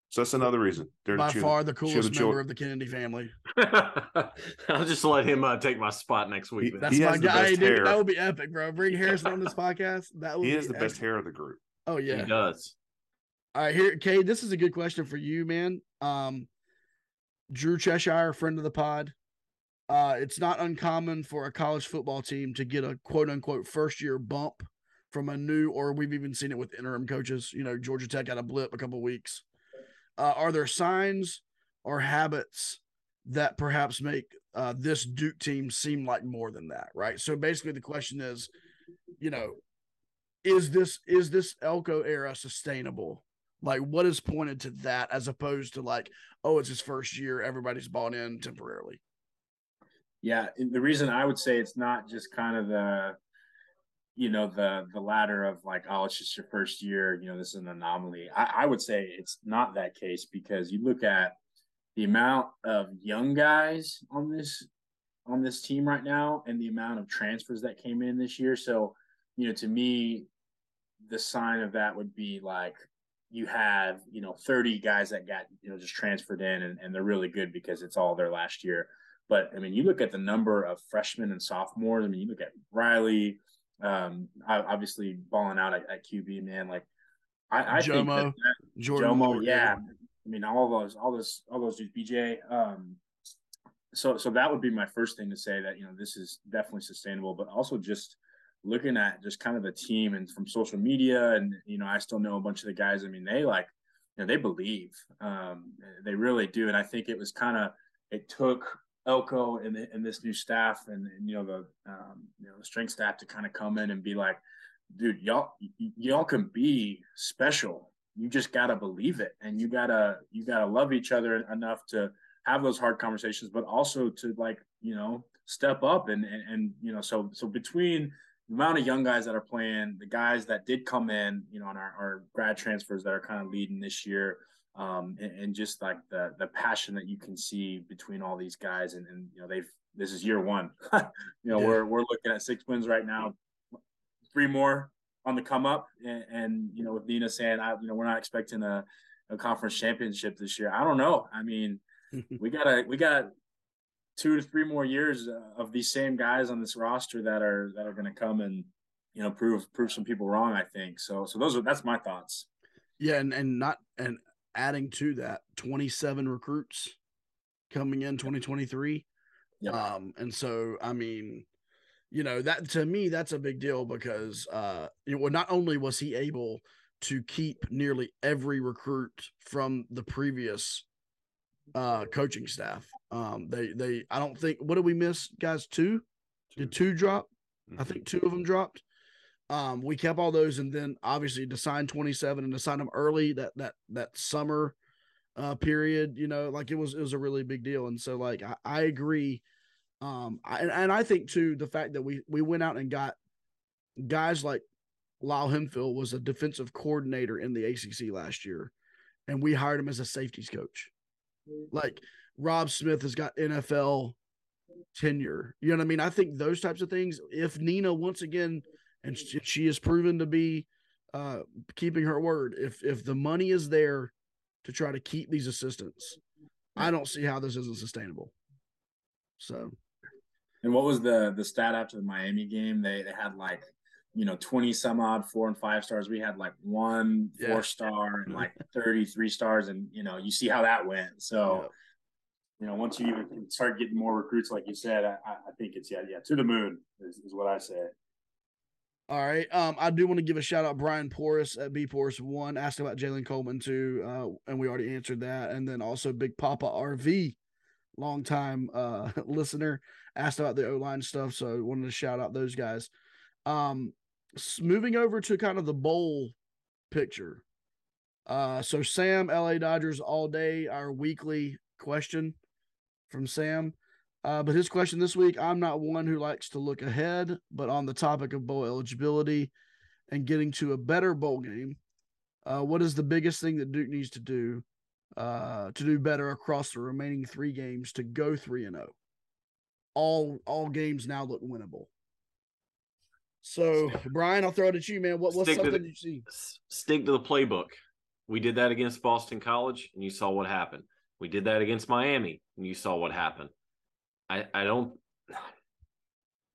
So that's another reason. They're by cheer- far the cheer coolest member of the Kennedy family. I'll just let him uh, take my spot next week. He- That's He my has the guy. best dude. hair. That would be epic, bro. Bring Harrison on this podcast. That would He be has the best hair of the group. Oh yeah, He does. All right, here, Cade. This is a good question for you, man. Um, Drew Cheshire, friend of the pod. Uh, it's not uncommon for a college football team to get a quote unquote first year bump from a new, or we've even seen it with interim coaches. You know, Georgia Tech had a blip a couple weeks. Uh, are there signs or habits that perhaps make uh, this Duke team seem like more than that? Right. So basically, the question is, you know, is this is this Elko era sustainable? Like, what is pointed to that as opposed to like, oh, it's his first year, everybody's bought in temporarily. Yeah, the reason I would say it's not just kind of the, you know, the the ladder of like, oh, it's just your first year. You know, this is an anomaly. I, I would say it's not that case because you look at the amount of young guys on this on this team right now and the amount of transfers that came in this year. So, you know, to me, the sign of that would be like you have, you know, 30 guys that got, you know, just transferred in and, and they're really good because it's all their last year. But I mean, you look at the number of freshmen and sophomores. I mean, you look at Riley, um, obviously balling out at, at QB, man. Like, I, I think that, that Jomo, yeah. I mean, all those, all those, all those dudes, BJ. Um, so, so that would be my first thing to say that you know this is definitely sustainable, but also just looking at just kind of the team and from social media, and you know, I still know a bunch of the guys. I mean, they like, you know, they believe, um, they really do, and I think it was kind of it took Elko and, and this new staff and, and you know the um, you know the strength staff to kind of come in and be like, dude, y'all y'all can be special. You just gotta believe it, and you gotta you gotta love each other enough to have those hard conversations, but also to like you know step up and and, and you know so so between the amount of young guys that are playing, the guys that did come in, you know, on our, our grad transfers that are kind of leading this year, um, and, and, just like the the passion that you can see between all these guys, and, and you know they've this is year one. you know yeah. we're we're looking at six wins right now, three more on the come up, and, and you know with Nina saying I you know we're not expecting a, a conference championship this year. I don't know. I mean, we gotta we got two to three more years of these same guys on this roster that are that are going to come and you know prove prove some people wrong. I think so. So those are that's my thoughts. Yeah, and and not and adding to that 27 recruits coming in 2023. Yep. Um, and so, I mean, you know, that to me, that's a big deal because, uh, you know, not only was he able to keep nearly every recruit from the previous uh coaching staff. Um, they they I don't think what did we miss, guys? Two, two. did two drop? Mm-hmm. I think two of them dropped. Um, we kept all those, and then obviously to sign 27 and to sign them early that that that summer uh, period, you know, like it was it was a really big deal. And so like I, I agree. Um, I, and, and I think too the fact that we we went out and got guys like Lyle Hemphill was a defensive coordinator in the ACC last year, and we hired him as a safeties coach. Like Rob Smith has got NFL tenure. You know what I mean? I think those types of things. If Nina once again and she, has proven to be uh, keeping her word. If if the money is there to try to keep these assistants, I don't see how this isn't sustainable. So, and what was the the stat after the Miami game? They they had like you know 20 some odd four and five stars we had like one four star and like 33 stars and you know you see how that went so yeah. you know once you even start getting more recruits like you said i, I think it's yeah yeah to the moon is, is what i say all right. Um, I do want to give a shout out Brian Porras at B Porras one asked about Jalen Coleman too, uh, and we already answered that. And then also Big Papa RV, longtime uh listener, asked about the O line stuff. So I wanted to shout out those guys. Um, moving over to kind of the bowl picture. Uh, so Sam, LA Dodgers all day, our weekly question from Sam. Uh, but his question this week I'm not one who likes to look ahead, but on the topic of bowl eligibility and getting to a better bowl game, uh, what is the biggest thing that Duke needs to do uh, to do better across the remaining three games to go 3 and 0? All all games now look winnable. So, Brian, I'll throw it at you, man. What, what's stick something the, you see? Stick to the playbook. We did that against Boston College, and you saw what happened. We did that against Miami, and you saw what happened. I, I don't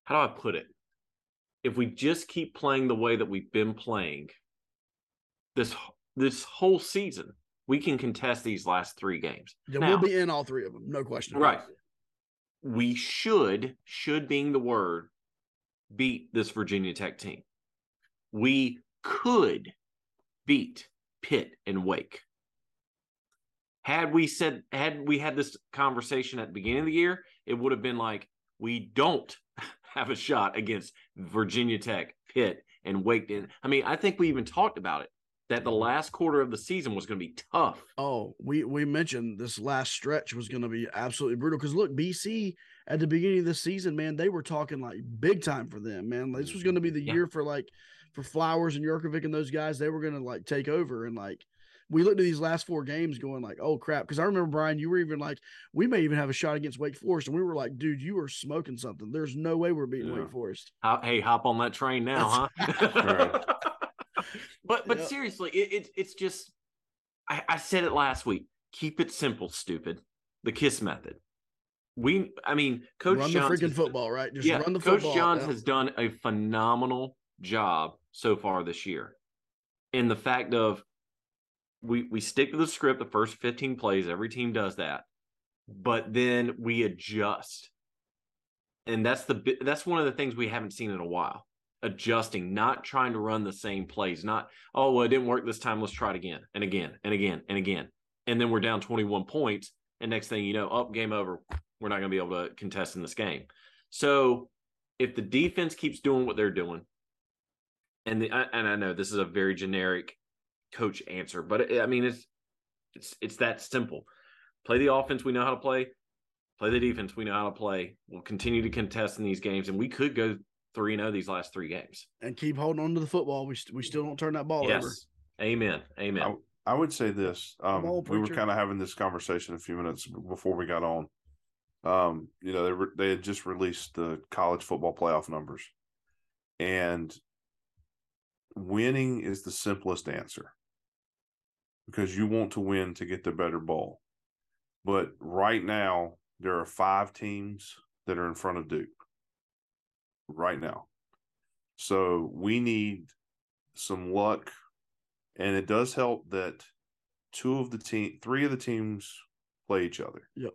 how do I put it? If we just keep playing the way that we've been playing this this whole season, we can contest these last three games. Yeah, now, we'll be in all three of them, no question. Right. We should, should being the word, beat this Virginia Tech team. We could beat Pitt and Wake. Had we said, had we had this conversation at the beginning of the year, it would have been like, we don't have a shot against Virginia Tech, Pitt, and Wake. I mean, I think we even talked about it that the last quarter of the season was going to be tough. Oh, we we mentioned this last stretch was going to be absolutely brutal because look, BC at the beginning of the season, man, they were talking like big time for them, man. This was going to be the yeah. year for like for Flowers and Jurkovec and those guys. They were going to like take over and like we looked at these last four games going like, oh crap. Because I remember Brian, you were even like, we may even have a shot against Wake Forest, and we were like, dude, you are smoking something. There's no way we're beating yeah. Wake Forest. Hey, hop on that train now, huh? but but yep. seriously, it, it, it's just I, I said it last week. Keep it simple, stupid. The kiss method. We, I mean, Coach run Johns the freaking football, right? Just yeah, run the Coach football. Johns yeah. has done a phenomenal job so far this year. In the fact of we we stick to the script the first 15 plays, every team does that. But then we adjust. And that's the that's one of the things we haven't seen in a while. Adjusting, not trying to run the same plays, not, oh, well, it didn't work this time. Let's try it again and again and again and again. And then we're down 21 points. And next thing you know, up, oh, game over we're not going to be able to contest in this game. So if the defense keeps doing what they're doing, and the and I know this is a very generic coach answer, but it, I mean it's it's it's that simple. Play the offense we know how to play. Play the defense we know how to play. We'll continue to contest in these games, and we could go three and zero oh these last three games, and keep holding on to the football. We we still don't turn that ball yes. over. Amen. Amen. I, I would say this. Um, we were kind of having this conversation a few minutes before we got on. Um, you know, they re- they had just released the college football playoff numbers, and winning is the simplest answer because you want to win to get the better bowl. But right now, there are five teams that are in front of Duke. Right now, so we need some luck, and it does help that two of the team, three of the teams play each other. Yep.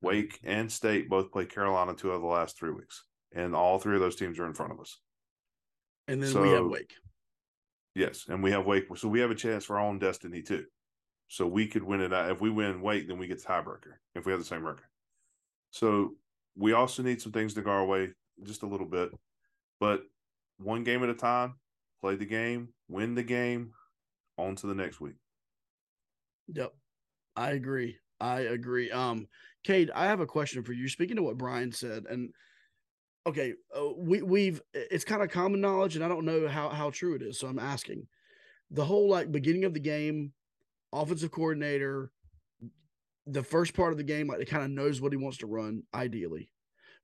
Wake and State both play Carolina two of the last three weeks, and all three of those teams are in front of us. And then so, we have Wake. Yes, and we have Wake, so we have a chance for our own destiny too. So we could win it out. If we win Wake, then we get the tiebreaker. If we have the same record, so we also need some things to go our way, just a little bit, but one game at a time. Play the game, win the game, on to the next week. Yep, I agree. I agree. Um, Cade, I have a question for you. Speaking to what Brian said, and okay, uh, we we've it's kind of common knowledge, and I don't know how how true it is, so I'm asking. The whole like beginning of the game, offensive coordinator, the first part of the game, like it kind of knows what he wants to run. Ideally,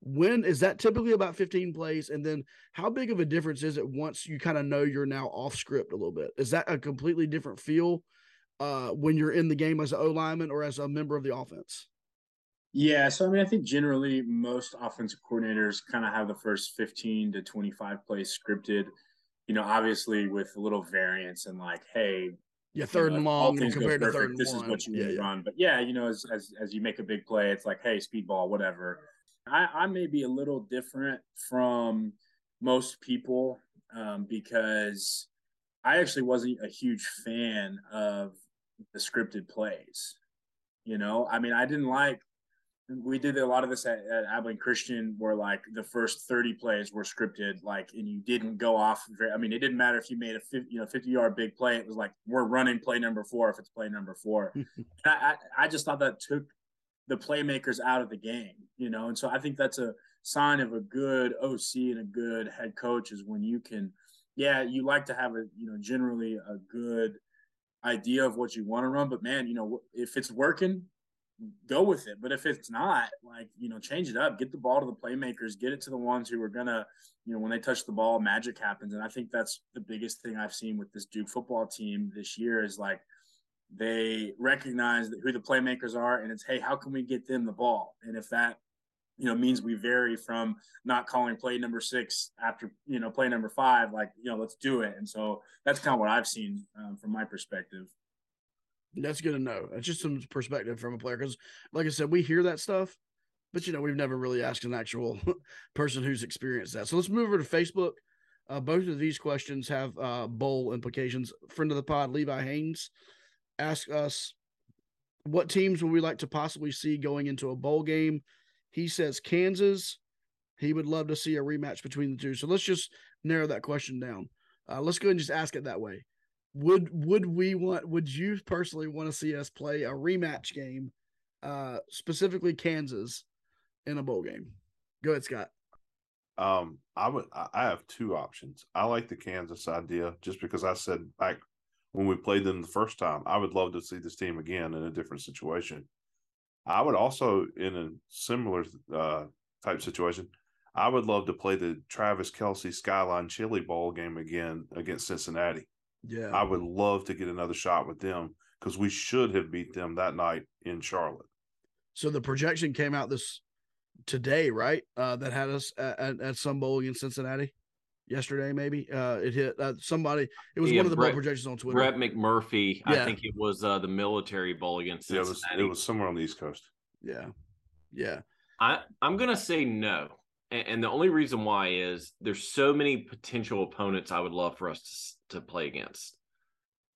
when is that typically about 15 plays, and then how big of a difference is it once you kind of know you're now off script a little bit? Is that a completely different feel uh, when you're in the game as an O lineman or as a member of the offense? Yeah, so I mean, I think generally most offensive coordinators kind of have the first 15 to 25 plays scripted. You know, obviously with a little variance and like, hey, yeah, third you know, and long compared to third and this one. is what you yeah, yeah. run. But yeah, you know, as, as as you make a big play, it's like, hey, speed ball, whatever. I, I may be a little different from most people um, because I actually wasn't a huge fan of the scripted plays. You know, I mean, I didn't like we did a lot of this at, at Abilene Christian, where like the first thirty plays were scripted, like, and you didn't go off. Very, I mean, it didn't matter if you made a 50, you know fifty yard big play. It was like we're running play number four if it's play number four. I, I, I just thought that took the playmakers out of the game, you know, and so I think that's a sign of a good OC and a good head coach is when you can, yeah, you like to have a you know generally a good idea of what you want to run, but man, you know if it's working, go with it. But if it's not, like, you know, change it up, get the ball to the playmakers, get it to the ones who are going to, you know, when they touch the ball, magic happens. And I think that's the biggest thing I've seen with this Duke football team this year is like they recognize who the playmakers are and it's, hey, how can we get them the ball? And if that, you know, means we vary from not calling play number six after, you know, play number five, like, you know, let's do it. And so that's kind of what I've seen um, from my perspective. That's good to know. It's just some perspective from a player because, like I said, we hear that stuff, but you know we've never really asked an actual person who's experienced that. So let's move over to Facebook. Uh, both of these questions have uh, bowl implications. Friend of the pod, Levi Haynes, asked us what teams would we like to possibly see going into a bowl game. He says Kansas. He would love to see a rematch between the two. So let's just narrow that question down. Uh, let's go and just ask it that way would would we want would you personally want to see us play a rematch game uh specifically kansas in a bowl game go ahead scott um i would i have two options i like the kansas idea just because i said back when we played them the first time. I would love to see this team again in a different situation. I would also, in a similar uh, type situation, I would love to play the Travis Kelce Skyline Chili Bowl game again against Cincinnati. Yeah. I would love to get another shot with them because we should have beat them that night in Charlotte. So the projection came out this today, right? Uh, that had us at, at, at some bowl against Cincinnati yesterday, maybe. Uh, it hit uh, somebody. It was Yeah, one of the Brett- bowl projections on Twitter. Brett McMurphy, I think it was uh, the military bowl against Yeah, it was it was somewhere on the East Coast. Yeah, yeah, I I'm gonna say no, and, and the only reason why is there's so many potential opponents I would love for us to to play against.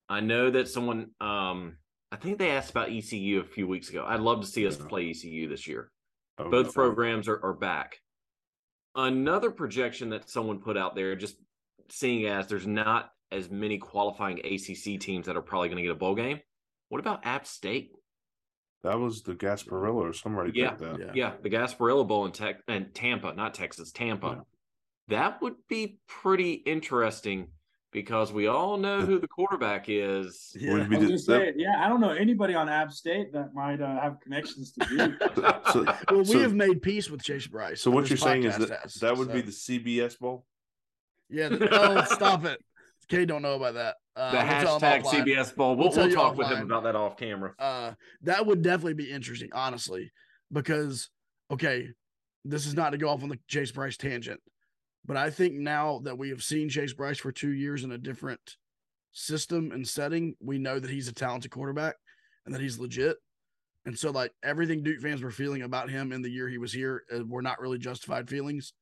I know that someone, um, I think they asked about ECU a few weeks ago. I'd love to see us Yeah. play ECU this year. Oh, Both no. programs are, are back. Another projection that someone put out there, just seeing as there's not as many qualifying ACC teams that are probably going to get a bowl game. What about App State? That was the Gasparilla or somebody Yeah, picked that. yeah. Yeah, the Gasparilla Bowl in Tech and Tampa, not Texas, Tampa. That would be pretty interesting because we all know who the quarterback is. yeah. I be the- gonna say, yeah, I don't know anybody on App State that might uh, have connections to you. so, Well, we so- have made peace with Chase Brice. so what you're saying is that has, that would be the CBS bowl. yeah. The, oh, stop it. Cade don't know about that. Uh, The we'll hashtag offline. CBS Bowl. We'll We'll, we'll talk with him about that off camera. uh that would definitely be interesting honestly because okay this is not to go off on the chase brice tangent but i think now that we have seen chase brice for two years in a different system and setting we know that he's a talented quarterback and that he's legit. And so like everything duke fans were feeling about him in the year he was here uh, were not really justified feelings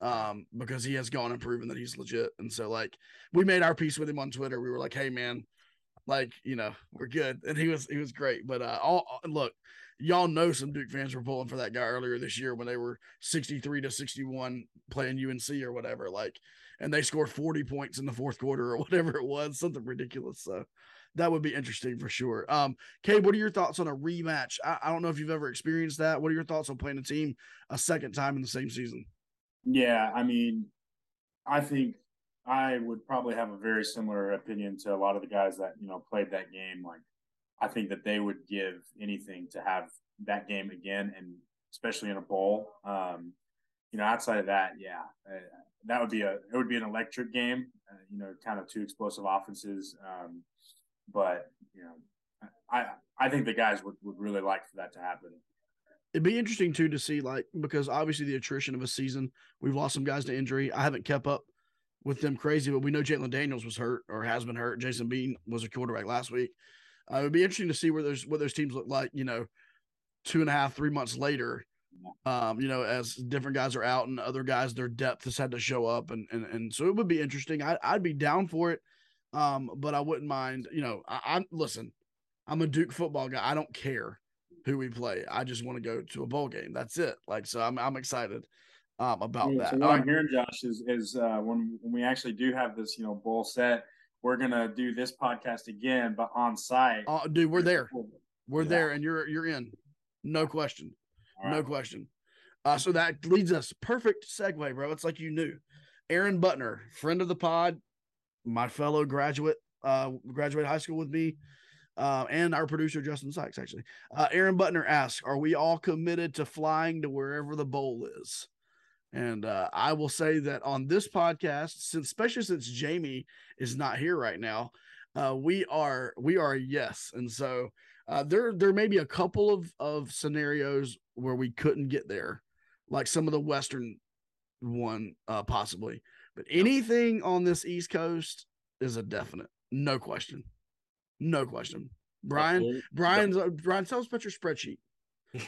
um because he has gone and proven that he's legit. And so like we made our peace with him on twitter. We were like hey man like you know we're good. And he was he was great. But uh all all- look y'all know some duke fans were pulling for that guy earlier this year when they were 63 to 61 playing unc or whatever like and they scored 40 points in the fourth quarter or whatever it was something ridiculous. So that would be interesting for sure. Um Cade, what are your thoughts on a rematch? I, I don't know if you've ever experienced that. What are your thoughts on playing a team a second time in the same season? Yeah, I mean, I think I would probably have a very similar opinion to a lot of the guys that you know played that game. Like, I think that they would give anything to have that game again, and especially in a bowl. Um, you know, outside of that, yeah, uh, that would be a it would be an electric game. Uh, you know, kind of two explosive offenses. Um, but you know, I I think the guys would would really like for that to happen. it'd be interesting too to see like because obviously the attrition of a season we've lost some guys to injury i haven't kept up with them crazy but we know jalon daniels was hurt or has been hurt jason bean was a quarterback last week uh, it would be interesting to see where those what those teams look like you know two and a half three months later um you know as different guys are out and other guys their depth has had to show up and and, and so it would be interesting I, i'd be down for it um but i wouldn't mind you know I, i'm listen i'm a duke football guy i don't care who we play. I just want to go to a bowl game. That's it. Like so, I'm I'm excited um, about Yeah, that. So what I'm Um, hearing, Josh, is is uh, when when we actually do have this, you know, bowl set, we're gonna do this podcast again, but on site. uh, dude, we're there. We're Yeah. there, and you're you're in. No question. All No question. Uh, so that leads us perfect segue, bro. It's like you knew. Aaron Butner, friend of the pod, my fellow graduate, uh, graduated high school with me, uh, and our producer Justin Sykes. Actually, uh, Aaron Butner asks, "Are we all committed to flying to wherever the bowl is?" And uh, I will say that on this podcast, since especially since Jamie is not here right now, uh, we are we are a yes. And so uh, there there may be a couple of of scenarios where we couldn't get there, like some of the Western one uh, possibly. But anything on this East Coast is a definite, no question, no question. Brian, Brian's uh, Brian, tell us about your spreadsheet.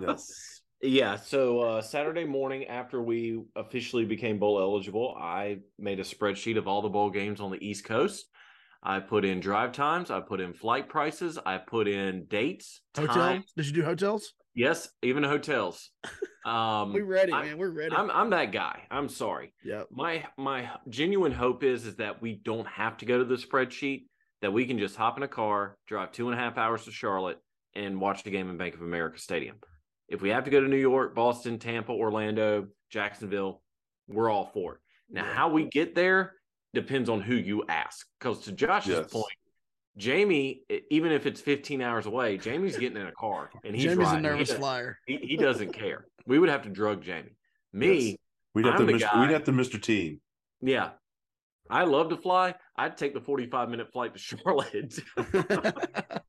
Yes. Yeah, so uh, Saturday morning after we officially became bowl eligible, I made a spreadsheet of all the bowl games on the East Coast. I put in drive times, I put in flight prices, I put in dates, Hotel? times. Did you do hotels? Yes, even hotels. Um, We're ready, I- man. We're ready. I'm I'm that guy. I'm sorry. yeah. My my genuine hope is is that we don't have to go to the spreadsheet. That we can just hop in a car, drive two and a half hours to Charlotte, and watch the game in Bank of America Stadium. If we have to go to New York, Boston, Tampa, Orlando, Jacksonville, we're all for it. Now, Yeah. how we get there depends on who you ask. Because to Josh's Yes. point, Jamie, even if it's 15 hours away, Jamie's getting in a car and he's Jamie's riding. a nervous he, flyer. He, he, doesn't care. We would have to drug Jamie. Me, yes. we'd have I'm to the Mr. guy, we'd have to Mr. Team. Yeah. I love to fly. I'd take the 45 minute flight to Charlotte.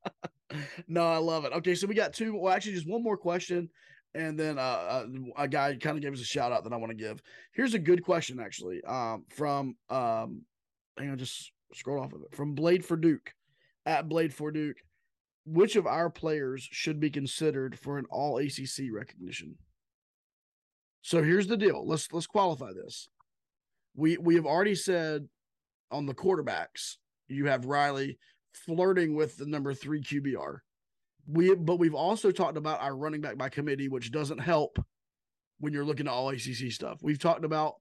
no, I love it. Okay, so we got two. Well, actually, just one more question, and then uh, uh a guy kind of gave us a shout out that I want to give. Here's a good question, actually, um, from um, hang on, just scroll off of it from Blade for Duke at Blade for Duke. Which of our players should be considered for an All ACC recognition? So here's the deal. Let's let's qualify this. We we have already said on the quarterbacks, you have Riley flirting with the number three QBR. We but we've also talked about our running back by committee, which doesn't help when you're looking at all ACC stuff. We've talked about,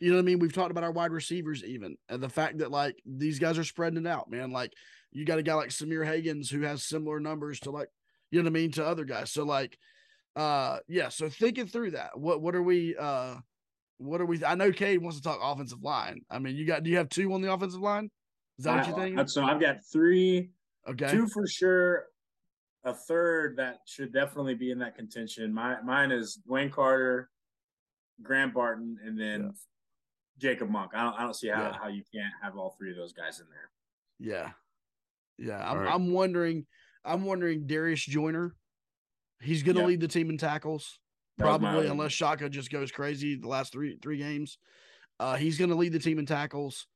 you know what I mean? We've talked about our wide receivers even and the fact that like these guys are spreading it out, man. Like you got a guy like Sahmir Hagans who has similar numbers to like, you know what I mean, to other guys. So like uh yeah, so thinking through that, what what are we uh what are we I know Cade wants to talk offensive line. I mean, you got do you have two on the offensive line? Is that I, what you think? So I've got three. Okay. Two for sure. A third that should definitely be in that contention. My mine is Wayne Carter, Graham Barton, and then yeah. Jacob Monk. I don't I don't see how, yeah. how you can't have all three of those guys in there. Yeah. Yeah. I'm right. I'm wondering I'm wondering Darius Joiner. He's gonna yep. lead the team in tackles. Probably unless Shaka just goes crazy the last three three games. Uh, he's going to lead the team in tackles.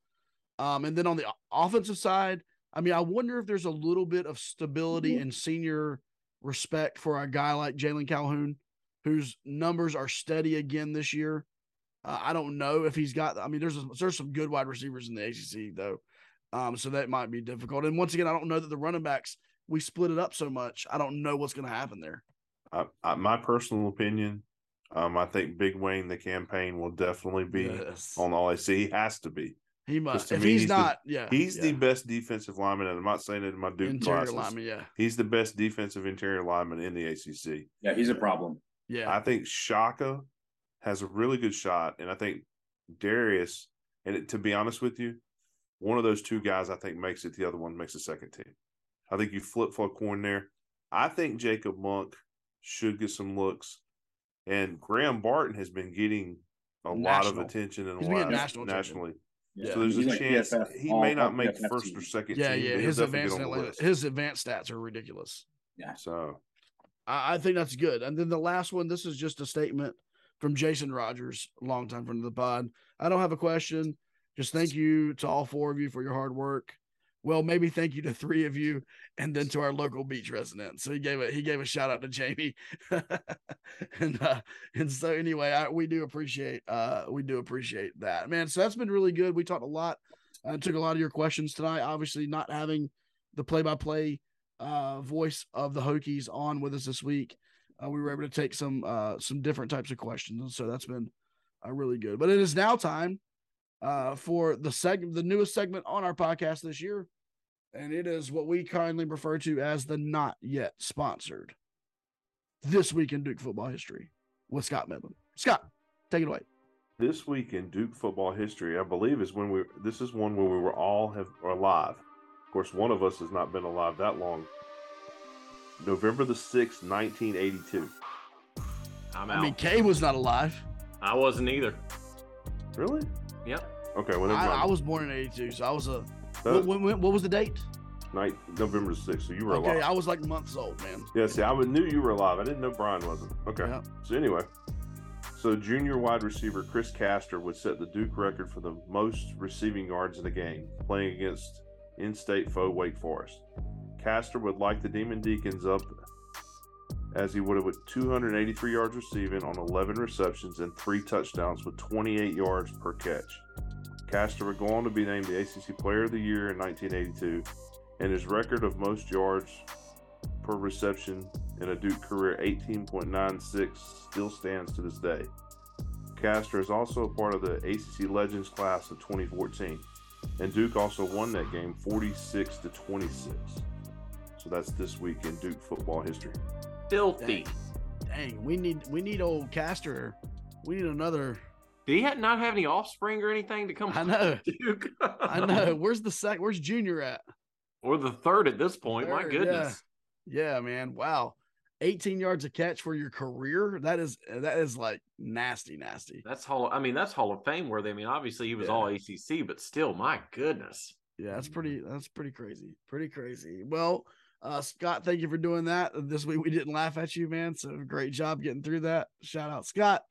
Um, and then on the offensive side, I mean, I wonder if there's a little bit of stability mm-hmm. and senior respect for a guy like Jalon Calhoun, whose numbers are steady again this year. Uh, I don't know if he's got. I mean, there's a, there's some good wide receivers in the ACC though, um, so that might be difficult. And once again, I don't know that the running backs we split it up so much. I don't know what's going to happen there. I, I, my personal opinion, um, I think Big Wayne, the campaign, will definitely be yes. on all ACC. He has to be. He must. If me, he's, he's, not, the, yeah, he's yeah. the best defensive lineman, and I'm not saying it in my Duke interior classes. lineman. Yeah, he's the best defensive interior lineman in the ACC. Yeah, he's a problem. Yeah, I think Shaka has a really good shot, and I think Darius. And it, to be honest with you, one of those two guys I think makes it. The other one makes the second team. I think you flip flop corn there. I think Jacob Monk should get some looks. And Graham Barton has been getting a national. lot of attention in He's the last national nationally. Yeah. So there's He's a like chance PFF, he may not make PFF first team. or second yeah, team. yeah. but His advanced get on the list. his advanced stats are ridiculous. Yeah. So I, I think that's good. And then the last one, this is just a statement from Jason Rogers, longtime friend of the pod. I don't have a question. Just thank you to all four of you for your hard work. Well, maybe thank you to three of you, and then to our local beach residents. So he gave a he gave a shout out to Jamie, and uh, and so anyway, I, we do appreciate uh we do appreciate that, man. So that's been really good. We talked a lot. I took a lot of your questions tonight. Obviously, not having the play by play uh voice of the Hokies on with us this week, uh, we were able to take some uh some different types of questions, and so that's been uh, really good. But it is now time uh, for the segment, the newest segment on our podcast this year, and it is what we kindly refer to as the not yet sponsored. This week in Duke football history with Scott Midland. Scott, take it away. this week in Duke football history, I believe, is when we. This is one where we were all have are alive. Of course, one of us has not been alive that long. November the sixth, nineteen eighty-two. I'm out. I mean, Cade was not alive. I wasn't either. Really? Yep. Okay. Well, I. I was born in '82, so I was a. What, what, what was the date? night November sixth. So you were Okay, alive. I was like months old, man. Yeah, see, I knew you were alive. I didn't know Brian wasn't. Okay. Yeah. So anyway, so junior wide receiver Chris Castor would set the Duke record for the most receiving yards in a game, playing against in-state foe Wake Forest. Castor would light the Demon Deacons up as he would have with 283 yards receiving on 11 receptions and three touchdowns with 28 yards per catch. Castor would go on to be named the ACC Player of the Year in 1982, and his record of most yards per reception in a Duke career, 18.96, still stands to this day. Castor is also a part of the ACC Legends class of 2014, and Duke also won that game 46 to 26. So that's this week in Duke football history. Filthy. Dang, we need we need old Castor. We need another. Did he not have any offspring or anything to come? I know. Duke. I know. Where's the sec? Where's Junior at? or the third at this point. Third, My goodness. Yeah. yeah, man. Wow. 18 yards a catch for your career. That is that is like nasty, nasty. That's hall. I mean, that's Hall of Fame worthy. I mean, obviously he was yeah. all ACC, but still, my goodness. Yeah, that's pretty. That's pretty crazy. Pretty crazy. Well, uh, Scott, thank you for doing that. This week we didn't laugh at you, man. So great job getting through that. Shout out Scott.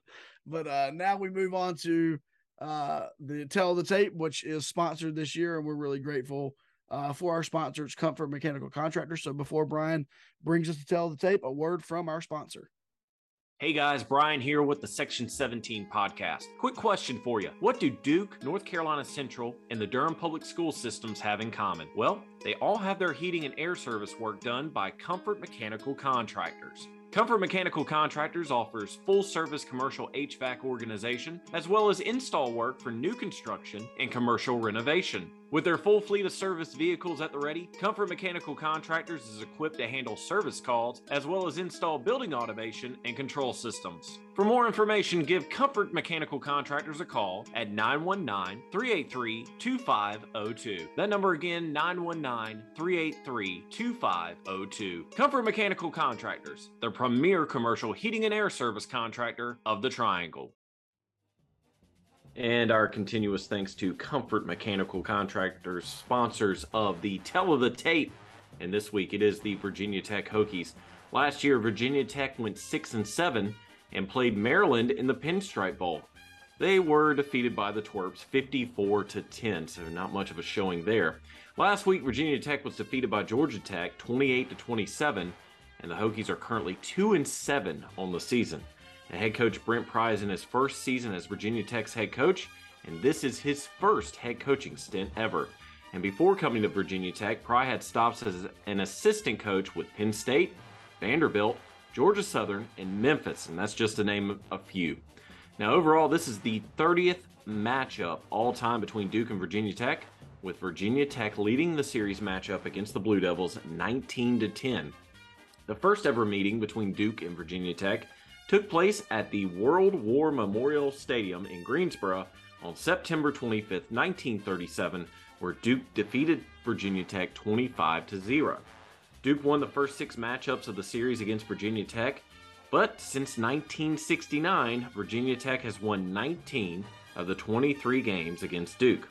But uh, now we move on to uh, the Tell the Tape, which is sponsored this year, and we're really grateful uh, for our sponsors, Comfort Mechanical Contractors. So before Brian brings us to Tell the Tape, a word from our sponsor. Hey guys, Brian here with the Section 17 podcast. Quick question for you. What do Duke, North Carolina Central, and the Durham Public School systems have in common? Well, they all have their heating and air service work done by Comfort Mechanical Contractors. Comfort Mechanical Contractors offers full service commercial HVAC organization as well as install work for new construction and commercial renovation. With their full fleet of service vehicles at the ready, Comfort Mechanical Contractors is equipped to handle service calls as well as install building automation and control systems. For more information, give Comfort Mechanical Contractors a call at 919 383 2502. That number again, 919 383 2502. Comfort Mechanical Contractors, the premier commercial heating and air service contractor of the Triangle. And our continuous thanks to Comfort Mechanical Contractors, sponsors of the Tell of the Tape. And this week it is the Virginia Tech Hokies. Last year, Virginia Tech went 6 and 7 and played Maryland in the Pinstripe Bowl. They were defeated by the Twerps 54 to 10, so not much of a showing there. Last week, Virginia Tech was defeated by Georgia Tech 28 to 27, and the Hokies are currently 2 and 7 on the season. And head coach Brent Pry is in his first season as Virginia Tech's head coach, and this is his first head coaching stint ever. And before coming to Virginia Tech, Pry had stops as an assistant coach with Penn State, Vanderbilt, Georgia Southern, and Memphis, and that's just to name a few. Now, overall, this is the 30th matchup all time between Duke and Virginia Tech, with Virginia Tech leading the series matchup against the Blue Devils 19 to 10. The first ever meeting between Duke and Virginia Tech took place at the World War Memorial Stadium in Greensboro on September 25, 1937, where Duke defeated Virginia Tech 25 to 0. Duke won the first six matchups of the series against Virginia Tech, but since 1969, Virginia Tech has won 19 of the 23 games against Duke.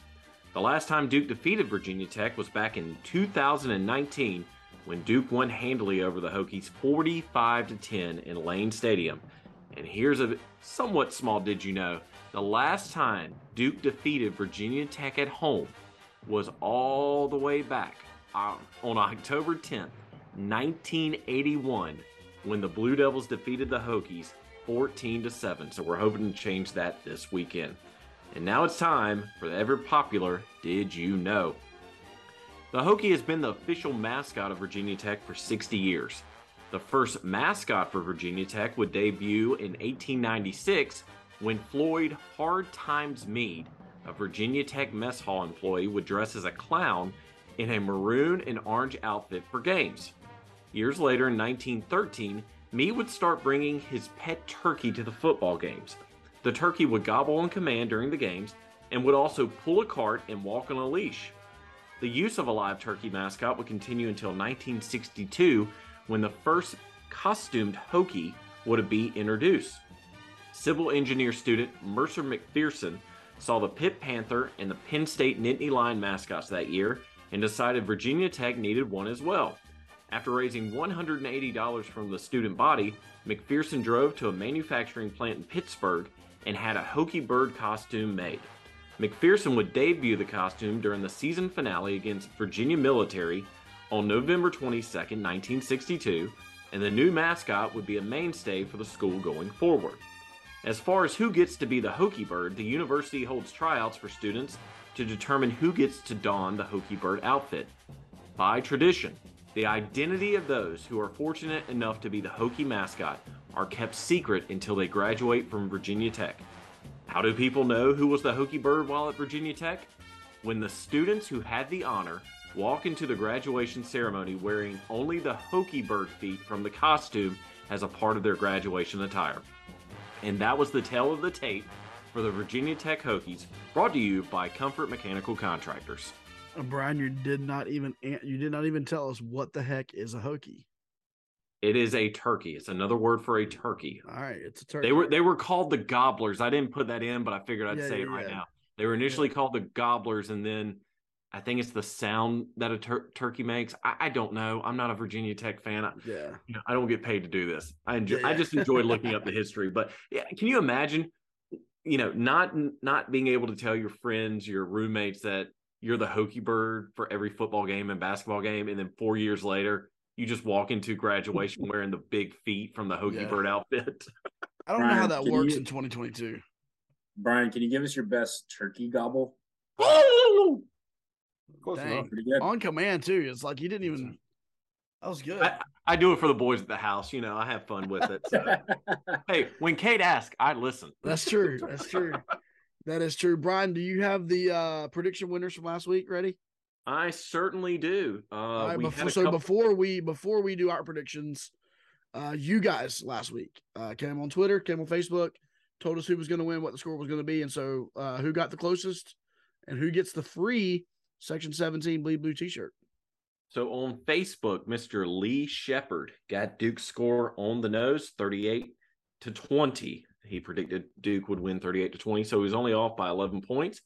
The last time Duke defeated Virginia Tech was back in 2019 when Duke won handily over the Hokies 45 to 10 in Lane Stadium. And here's a somewhat small did you know, the last time Duke defeated Virginia Tech at home was all the way back uh, on October 10th, 1981, when the Blue Devils defeated the Hokies 14 to 7. So we're hoping to change that this weekend. And now it's time for the ever popular Did You Know? The Hokie has been the official mascot of Virginia Tech for 60 years. The first mascot for Virginia Tech would debut in 1896 when Floyd Hard Times Mead, a Virginia Tech mess hall employee, would dress as a clown in a maroon and orange outfit for games. Years later, in 1913, Mead would start bringing his pet turkey to the football games. The turkey would gobble on command during the games and would also pull a cart and walk on a leash. The use of a live turkey mascot would continue until 1962 when the first costumed Hokie would be introduced. Civil engineer student Mercer McPherson saw the Pitt Panther and the Penn State Nittany Lion mascots that year and decided Virginia Tech needed one as well. After raising $180 from the student body, McPherson drove to a manufacturing plant in Pittsburgh and had a Hokie bird costume made. McPherson would debut the costume during the season finale against Virginia Military on November 22, 1962, and the new mascot would be a mainstay for the school going forward. As far as who gets to be the Hokie Bird, the university holds tryouts for students to determine who gets to don the Hokie Bird outfit. By tradition, the identity of those who are fortunate enough to be the Hokie mascot are kept secret until they graduate from Virginia Tech. How do people know who was the Hokie Bird while at Virginia Tech? When the students who had the honor walk into the graduation ceremony wearing only the Hokie Bird feet from the costume as a part of their graduation attire. And that was the tale of the tape for the Virginia Tech Hokies, brought to you by Comfort Mechanical Contractors. Brian, you did not even you did not even tell us what the heck is a Hokie. It is a turkey. It's another word for a turkey. All right, it's a turkey. They were they were called the gobblers. I didn't put that in, but I figured I'd Yeah, say yeah, it right yeah. now. They were initially called the gobblers, and then I think it's the sound that a tur- turkey makes. I, I don't know. I'm not a Virginia Tech fan. I, yeah. you know, I don't get paid to do this. I enjoy. I just enjoy looking up the history. But yeah, can you imagine? You know, not not being able to tell your friends, your roommates that you're the hokey bird for every football game and basketball game, and then four years later, you just walk into graduation wearing the big feet from the Hokie Yeah. bird outfit. I don't know how that works you- in 2022. Brian, can you give us your best turkey gobble? Close Dang. enough. Pretty good. On command too. It's like you didn't even. That was good. I, I do it for the boys at the house. You know, I have fun with it. So. hey, when Cade asks, I listen. That's true. That's true. That is true. Brian, do you have the uh prediction winners from last week ready? I certainly do. Uh, right, we before, so couple- before we before we do our predictions, uh, you guys last week uh, came on Twitter, came on Facebook, told us who was going to win, what the score was going to be, and so uh, who got the closest, and who gets the free Section 17 Bleed Blue T-shirt. So on Facebook, Mr. Lee Shepard got Duke's score on the nose, 38 to 20. He predicted Duke would win 38 to 20, so he was only off by 11 points.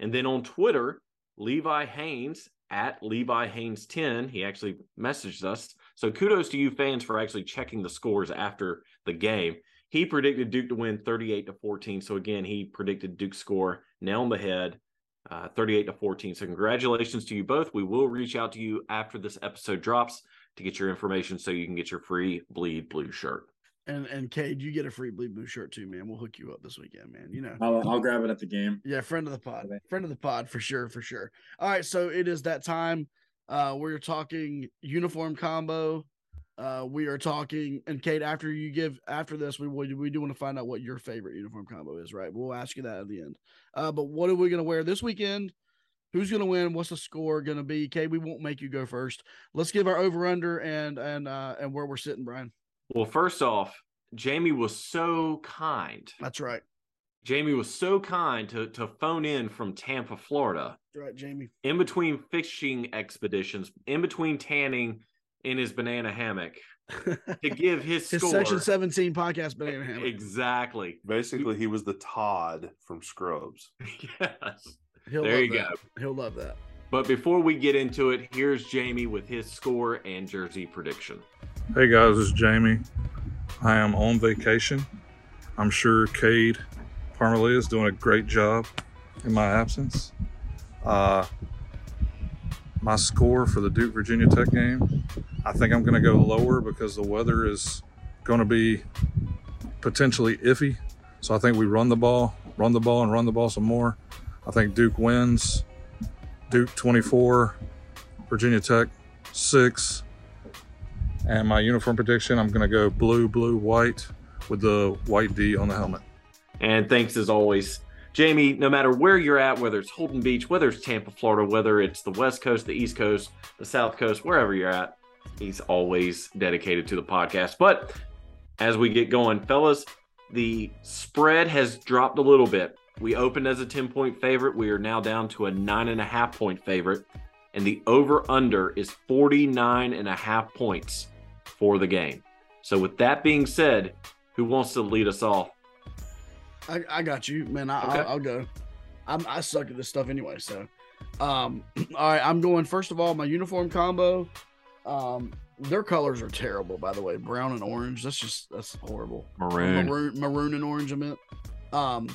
And then on Twitter, Levi Haynes at Levi Haynes 10, he actually messaged us. So kudos to you fans for actually checking the scores after the game. He predicted Duke to win 38 to 14. So again, he predicted Duke's score nail on the head uh, 38 to 14. So congratulations to you both. We will reach out to you after this episode drops to get your information so you can get your free bleed blue shirt. And and Cade, you get a free Bleed Blue shirt too, man. We'll hook you up this weekend, man. You know. I'll, I'll grab it at the game. Yeah, friend of the pod. Okay. Friend of the pod for sure, for sure. All right, so it is that time. Uh we're talking uniform combo. Uh we are talking and Cade, after you give after this, we would we do want to find out what your favorite uniform combo is, right? We'll ask you that at the end. Uh but what are we gonna wear this weekend? Who's gonna win? What's the score gonna be? Cade, we won't make you go first. Let's give our over under and and uh and where we're sitting, Brian. Well, first off, Jamie was so kind. That's right. Jamie was so kind to, to phone in from Tampa, Florida, That's right, Jamie. in between fishing expeditions, in between tanning in his banana hammock to give his, His score. section 17 podcast banana hammock. Exactly. Basically, he was the Todd from Scrubs. yes. He'll There you that. He'll love that. But before we get into it, here's Jamie with his score and jersey prediction. Hey guys, is Jamie. I am on vacation. I'm sure Cade Parmalee is doing a great job in my absence. Uh, my score for the Duke Virginia Tech game, I think I'm going to go lower because the weather is going to be potentially iffy. So I think we run the ball, run the ball, and run the ball some more. I think Duke wins. Duke 24, Virginia Tech 6. And my uniform prediction, I'm going to go blue, blue, white with the white D on the helmet. And thanks as always, Jamie. No matter where you're at, whether it's Holden Beach, whether it's Tampa, Florida, whether it's the West Coast, the East Coast, the South Coast, wherever you're at, he's always dedicated to the podcast. But as we get going, fellas, the spread has dropped a little bit. We opened as a 10 point favorite. We are now down to a nine and a half point favorite. And the over under is 49 and a half points for the game. So, with that being said, who wants to lead us off? I, I got you, man. I, Okay. I'll, I'll go. I'm, I suck at this stuff anyway. So, um, all right, I'm going. First of all, my uniform combo. Um, their colors are terrible, by the way. Brown and orange. That's just that's horrible. Maroon. maroon, maroon and orange. I meant. Um,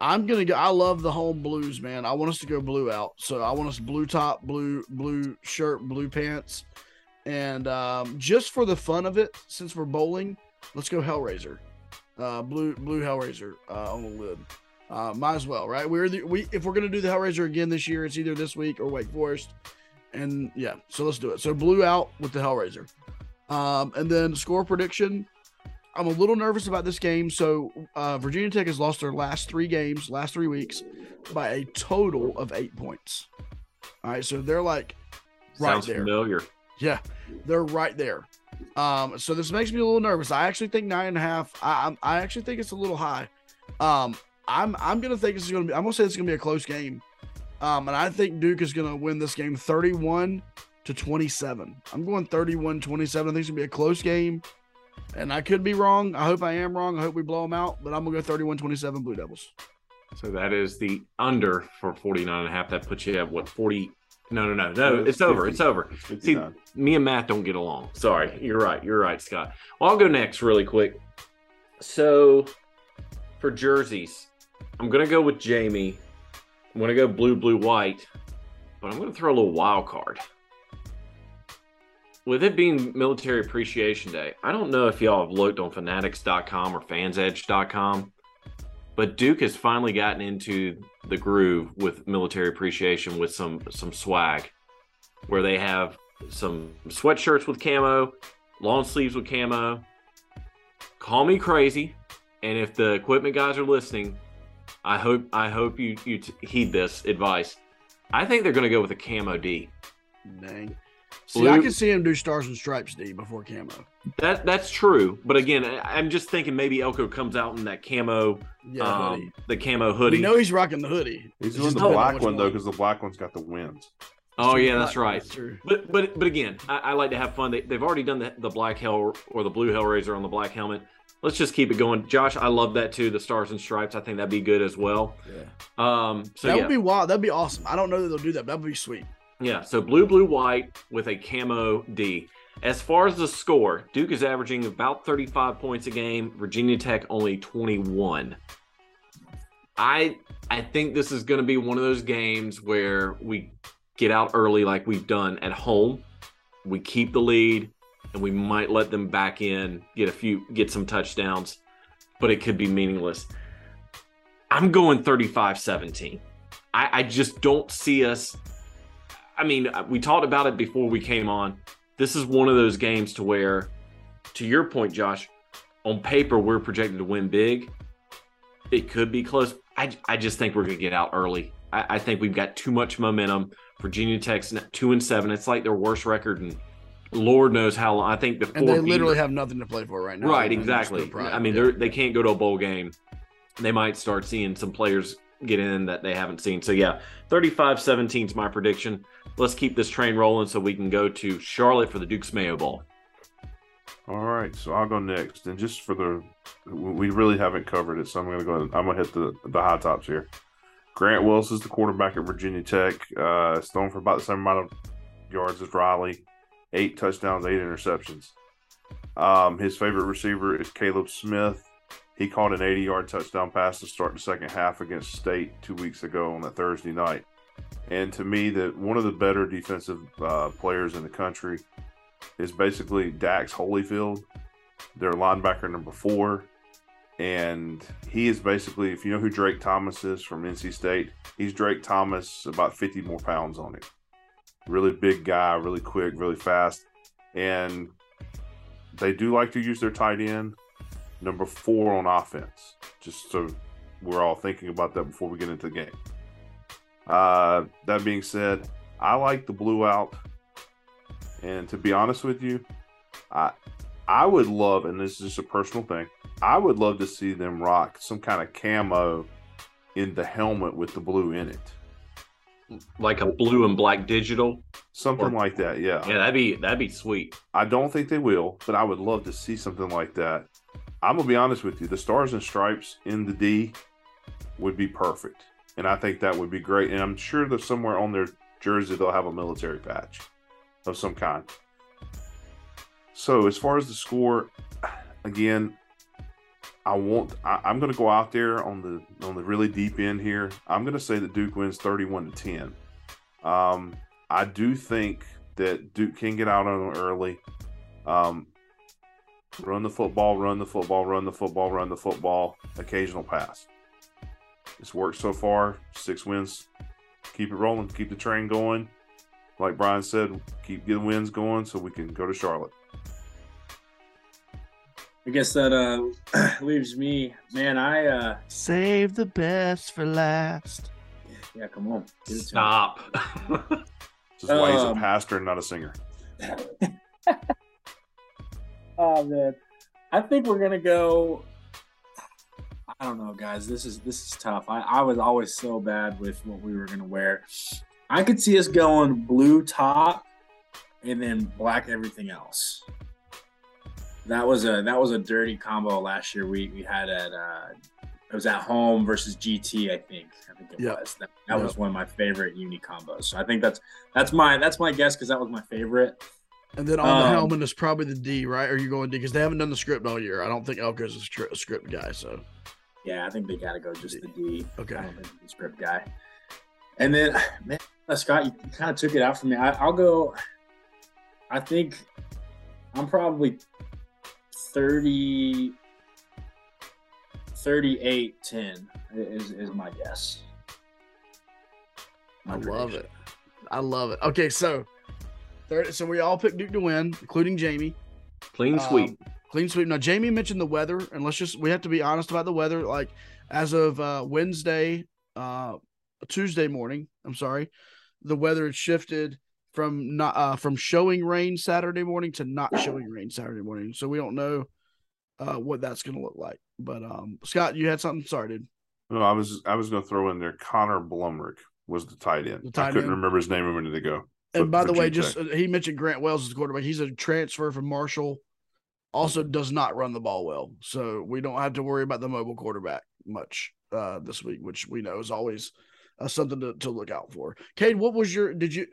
I'm gonna go. I love the home blues, man. I want us to go blue out. So I want us blue top, blue blue shirt, blue pants, and um, just for the fun of it, since we're bowling, let's go Hellraiser. Uh, blue blue Hellraiser uh, on the lid. Uh, might as well, right? We're the, we if we're gonna do the Hellraiser again this year, it's either this week or Wake Forest, and yeah, so let's do it. So blue out with the Hellraiser, um, and then score prediction. I'm a little nervous about this game. So uh, Virginia Tech has lost their last three games, last three weeks, by a total of eight points. All right, so they're like right Sounds there. familiar. Yeah, they're right there. Um, so this makes me a little nervous. I actually think nine and a half. I I'm, I actually think it's a little high. Um, I'm I'm gonna think this is gonna be. I'm gonna say it's gonna be a close game. Um, and I think Duke is going to win this game 31 to 27. I'm going 31 27. I think it's going to be a close game. And I could be wrong. I hope I am wrong. I hope we blow them out, but I'm going to go 31 27 Blue Devils. So that is the under for 49 and a half. That puts you at what 40 no, no, no, no. It's, it's over. It's over. See, me and Matt don't get along. Sorry. You're right. You're right, Scott. Well, I'll go next really quick. So for jerseys, I'm going to go with Jamie. I'm going to go blue, blue, white, but I'm going to throw a little wild card. With it being Military Appreciation Day, I don't know if y'all have looked on fanatics.com or fansedge.com, but Duke has finally gotten into the groove with military appreciation with some some swag where they have some sweatshirts with camo, long sleeves with camo. Call me crazy, and if the equipment guys are listening, I hope I hope you you t- heed this advice. I think they're going to go with a camo D. Dang. See, Blue, I can see him do stars and stripes D before camo. That that's true, but again, I'm just thinking maybe Elko comes out in that camo, yeah, um, the camo hoodie. You know he's rocking the hoodie. He's doing the black one though, because the black one's got the wings. Oh yeah, that's right. That's but but but again, I, I, like to have fun. They, they've already done the, the black hell or the blue Hellraiser on the black helmet. Let's just keep it going, Josh. I love that too. The stars and stripes. I think that'd be good as well. Yeah. Um. So that yeah. would be wild. That'd be awesome. I don't know that they'll do that. That'd be sweet. Yeah. So blue, blue, white with a camo D. As far as the score, Duke is averaging about 35 points a game. Virginia Tech only 21. I I think this is going to be one of those games where we get out early like we've done at home. We keep the lead and we might let them back in, get a few get some touchdowns, but it could be meaningless. I'm going 35-17. I, I just don't see us I mean, uh, we talked about it before we came on this is one of those games to where, to your point, Josh, on paper we're projected to win big. It could be close. I, I just think we're gonna get out early. I, I think we've got too much momentum. Virginia Tech's two and seven. It's like their worst record and Lord knows how long. I think before and they literally have nothing to play for right now. Right, exactly. I mean, they're they can't go to a bowl game. They might start seeing some players get in that they haven't seen. So yeah, 35-17 is my prediction let's keep this train rolling so we can go to Charlotte for the Duke's Mayo Bowl. All right, so I'll go next, and just for the, we really haven't covered it, so I'm gonna go. Ahead, I'm gonna hit the the high tops here. Grant Wells is the quarterback at Virginia Tech. Uh, thrown for about the same amount of yards as Riley, eight touchdowns, eight interceptions. Um, his favorite receiver is Kaleb Smith. He caught an 80 yard touchdown pass to start the second half against State two weeks ago on that Thursday night. And to me, that one of the better defensive uh, players in the country is basically Dax Hollifield, their linebacker number four. And he is basically, if you know who Drake Thomas is from NC State, he's Drake Thomas, about 50 more pounds on him. Really big guy, really quick, really fast. And they do like to use their tight end, number four on offense, just so we're all thinking about that before we get into the game. Uh, that being said, I like the blue out, and to be honest with you, I I would love, and this is just a personal thing, I would love to see them rock some kind of camo in the helmet with the blue in it, like a blue and black digital, something or, like that. Yeah, yeah, that'd be that'd be sweet. I don't think they will, but I would love to see something like that. I'm gonna be honest with you, the stars and stripes in the D would be perfect and I think that would be great. And I'm sure that somewhere on their jersey they'll have a military patch of some kind. So as far as the score, again, I want I, am going to go out there on the on the really deep end here. I'm going to say that Duke wins 31 to 10. Um, I do think that Duke can get out on them early. Um, run the football, run the football, run the football, run the football. Occasional pass. It's worked so far. Six wins. Keep it rolling. Keep the train going. Like Brian said, keep getting wins going so we can go to Charlotte. I guess that uh, leaves me, man. I uh, save the best for last. Yeah, come on. Stop. this is why he's a um, pastor and not a singer. oh man, I think we're gonna go I don't know, guys. This is this is tough. I, I was always so bad with what we were gonna wear. I could see us going blue top and then black everything else. That was a that was a dirty combo last year. We we had at uh, it was at home versus GT. I think I think it Yep. was. That, that was one of my favorite uni combos. So I think that's that's my that's my guess because that was my favorite. And then on the Um, helmet is probably the D, right? Are you going D? Because they haven't done the script all year. I don't think Elko's a, stri- a script guy. So Yeah, I think they got to go just the D. Okay. I don't think he's a script guy. And then, man, uh, Scott, you kind of took it out from me. I, I'll go. I think I'm probably 30, 38 10 is, is my guess. I love it. I love it. Okay, so third, so we all picked Duke to win, including Jamie. Clean sweep. Um, clean sweep. Now Jamie mentioned the weather, and let's just we have to be honest about the weather. Like as of uh, Wednesday, uh, Tuesday morning. I'm sorry, the weather had shifted from not uh, from showing rain Saturday morning to not showing rain Saturday morning. So we don't know uh, what that's going to look like. But um, Scott, you had something. Sorry, dude. No, I was I was going to throw in there. Connor Blumrick was the tight end. The tight I couldn't end. remember his name a minute ago. And for- by the way, G-Tech. just uh, he mentioned Grant Wells as the quarterback. He's a transfer from Marshall. Also, does not run the ball well, so we don't have to worry about the mobile quarterback much uh, this week, which we know is always uh, something to, to look out for. Cade, what was your did you?